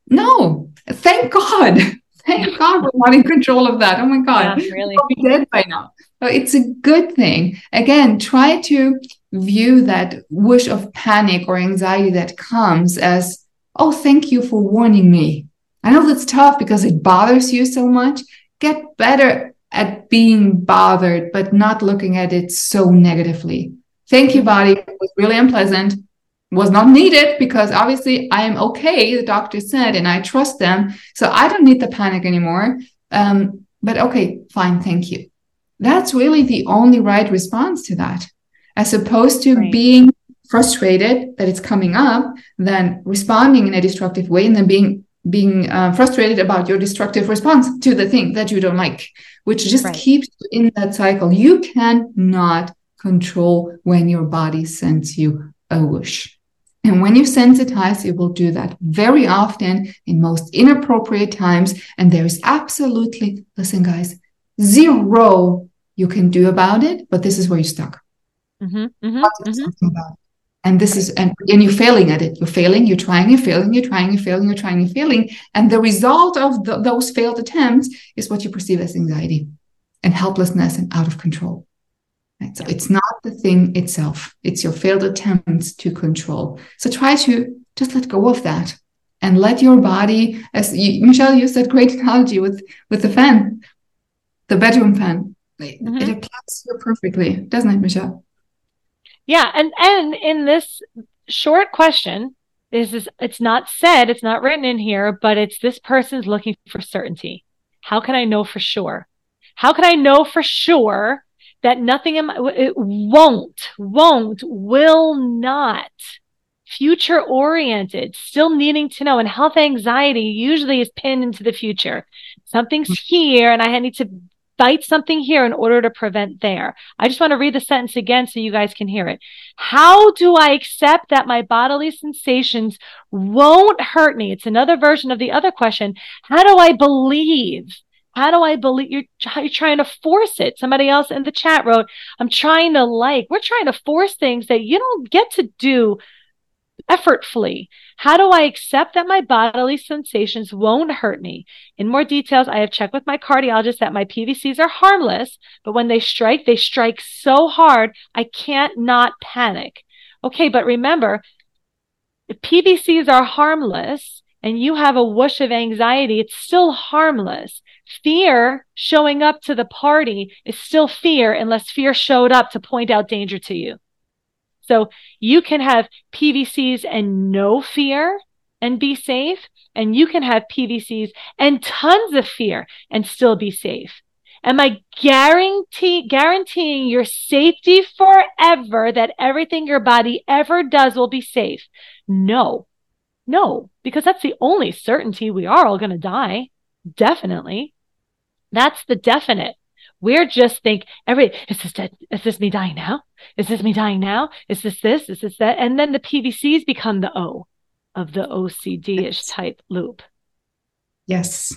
S3: No, thank God. Thank God we're not in control of that. Oh my God.
S2: Yeah, really.
S3: We'll be dead by now. So it's a good thing. Again, try to view that whoosh of panic or anxiety that comes as, oh, thank you for warning me. I know that's tough because it bothers you so much. Get better at being bothered, but not looking at it so negatively. Thank you, body. It was really unpleasant. Was not needed because obviously I am okay, the doctor said, and I trust them. So I don't need the panic anymore. Um, but okay, fine, thank you. That's really the only right response to that as opposed to right. being frustrated that it's coming up, then responding in a destructive way, and then being being uh, frustrated about your destructive response to the thing that you don't like, which just right. keeps you in that cycle. You cannot control when your body sends you a whoosh. And when you sensitize, it will do that very often in most inappropriate times. And there is absolutely, listen, guys, zero you can do about it, but this is where you're stuck. Mm-hmm, mm-hmm, mm-hmm. about. And this is, and, and you're failing at it. You're failing, you're trying, you're failing, you're trying, you're failing, you're trying, you're failing. And the result of the, those failed attempts is what you perceive as anxiety and helplessness and out of control. Right? So it's not the thing itself, it's your failed attempts to control. So try to just let go of that and let your body, as you, Michelle used that great analogy with, with the fan, the bedroom fan. Mm-hmm. It applies here perfectly, doesn't it, Michelle?
S2: Yeah, and and in this short question, this is it's not said, it's not written in here, but it's this person's looking for certainty. How can I know for sure? How can I know for sure that nothing in my, it won't, won't, will not, future oriented, still needing to know. And health anxiety usually is pinned into the future. Something's mm. here and I need to cite something here in order to prevent there. I just want to read the sentence again so you guys can hear it. How do I accept that my bodily sensations won't hurt me? It's another version of the other question. How do I believe? How do I believe you're, you're trying to force it? Somebody else in the chat wrote, I'm trying to like, we're trying to force things that you don't get to do effortfully. How do I accept that my bodily sensations won't hurt me? In more details, I have checked with my cardiologist that my PVCs are harmless, but when they strike, they strike so hard, I can't not panic. Okay, but remember, if PVCs are harmless and you have a whoosh of anxiety, it's still harmless. Fear showing up to the party is still fear unless fear showed up to point out danger to you. So you can have PVCs and no fear and be safe, and you can have PVCs and tons of fear and still be safe. Am I guarantee guaranteeing your safety forever that everything your body ever does will be safe? No. No, because that's the only certainty we are all going to die. Definitely. That's the definite. We're just think every is this dead? Is this me dying now? Is this me dying now? Is this this? Is this that? And then the PVCs become the O of the OCD-ish type loop.
S3: Yes.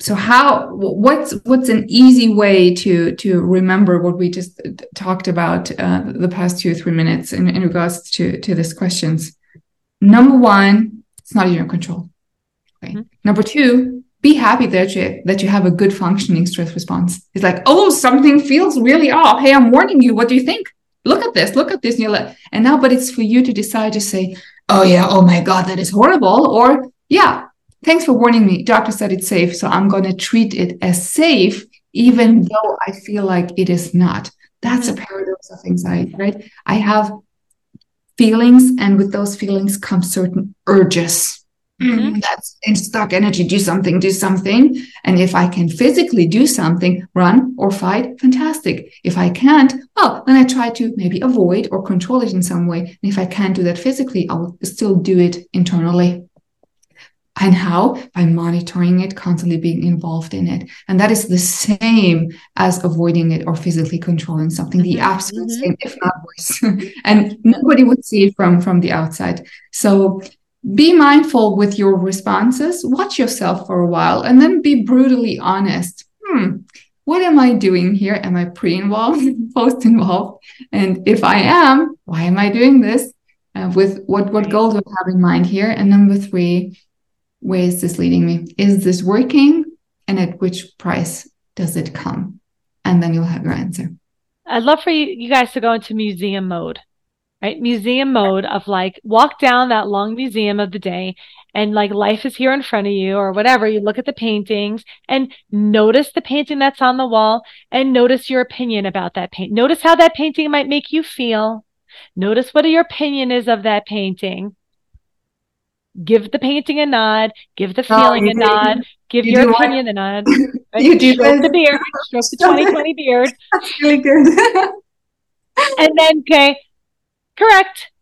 S3: So how what's what's an easy way to to remember what we just talked about uh, the past two or three minutes in, in regards to to these questions? Number one, it's not in your control. Okay. Mm-hmm. Number two, be happy that you that you have a good functioning stress response. It's like, oh, something feels really off. Hey, I'm warning you. What do you think? Look at this. Look at this. And, like, and now, but it's for you to decide to say, oh yeah, oh my god, that is horrible, or yeah, thanks for warning me. Doctor said it's safe, so I'm going to treat it as safe, even though I feel like it is not. That's mm-hmm. a paradox of anxiety, right? I have feelings, and with those feelings come certain urges Mm-hmm. That's in stock energy. Do something, do something. And if I can physically do something, run or fight, fantastic. If I can't, well, then I try to maybe avoid or control it in some way. And if I can't do that physically, I'll still do it internally. And how? By monitoring it, constantly being involved in it. And that is the same as avoiding it or physically controlling something, the mm-hmm. absolute mm-hmm. same, if not worse. and nobody would see it from, from the outside. So be mindful with your responses, watch yourself for a while, and then be brutally honest. Hmm, what am I doing here? Am I pre involved, post involved? And if I am, why am I doing this? Uh, with what, what goal do I have in mind here? And number three, where is this leading me? Is this working? And at which price does it come? And then you'll have your answer.
S2: I'd love for you, you guys to go into museum mode right? Museum mode of like walk down that long museum of the day and like life is here in front of you or whatever. You look at the paintings and notice the painting that's on the wall and notice your opinion about that paint. Notice how that painting might make you feel. Notice what your opinion is of that painting. Give the painting a nod, give the feeling oh, a nod, give you your opinion what? a nod. Right? you do stroke the beard, stroke the 2020 beard.
S3: That's really good.
S2: and then, okay, Correct.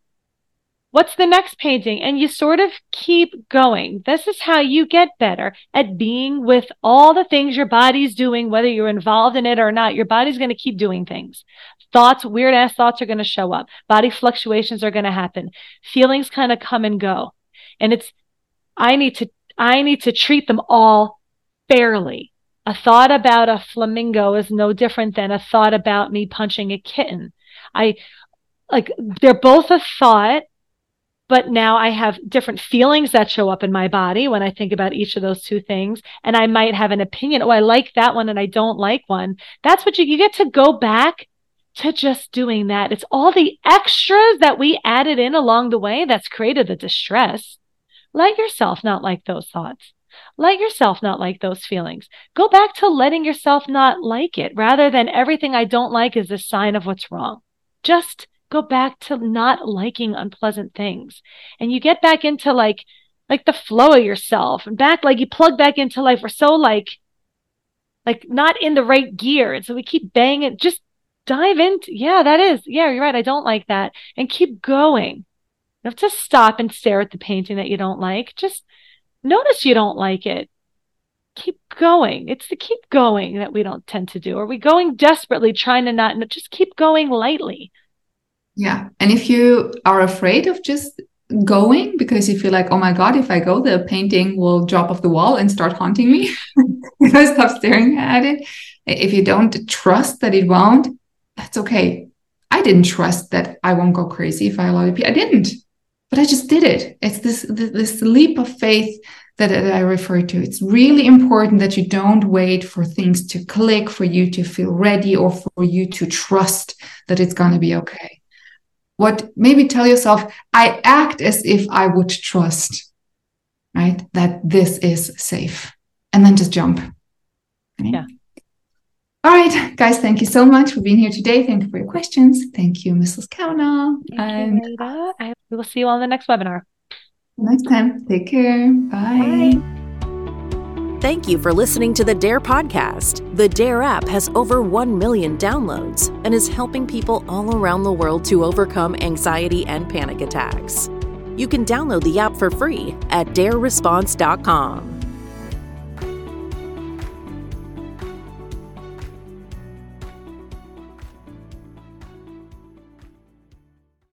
S2: What's the next painting? And you sort of keep going. This is how you get better at being with all the things your body's doing, whether you're involved in it or not. Your body's going to keep doing things. Thoughts, weird ass thoughts are going to show up. Body fluctuations are going to happen. Feelings kind of come and go. And it's, I need to, I need to treat them all fairly. A thought about a flamingo is no different than a thought about me punching a kitten. I like they're both a thought but now I have different feelings that show up in my body when I think about each of those two things. And I might have an opinion. Oh, I like that one and I don't like one. That's what you, you get to go back to just doing that. It's all the extras that we added in along the way that's created the distress. Let yourself not like those thoughts. Let yourself not like those feelings. Go back to letting yourself not like it rather than everything I don't like is a sign of what's wrong. Just go back to not liking unpleasant things. And you get back into like like the flow of yourself. And back like you plug back into life. We're so like like not in the right gear. And so we keep banging. Just dive into yeah that is. Yeah you're right. I don't like that. And keep going. You have to stop and stare at the painting that you don't like. Just notice you don't like it. Keep going. It's the keep going that we don't tend to do. Are we going desperately trying to not just keep going lightly
S3: yeah. And if you are afraid of just going because you feel like, oh my God, if I go, the painting will drop off the wall and start haunting me. stop staring at it. If you don't trust that it won't, that's okay. I didn't trust that I won't go crazy if I allow it. I didn't, but I just did it. It's this, this leap of faith that, that I refer to. It's really important that you don't wait for things to click, for you to feel ready, or for you to trust that it's going to be okay what maybe tell yourself i act as if i would trust right? That this is safe. And then just jump.
S2: Okay? yeah.
S3: All right guys thank you so much for being here today. Thank you for your questions. Thank you mrs Cavanaugh
S2: and you, I, we will see you on the next webinar.
S3: Next time. Take care. Bye. bye.
S1: Thank you for listening to the DARE podcast. The DARE app has over 1 million downloads and is helping people all around the world to overcome anxiety and panic attacks. You can download the app for free at dareresponse.com.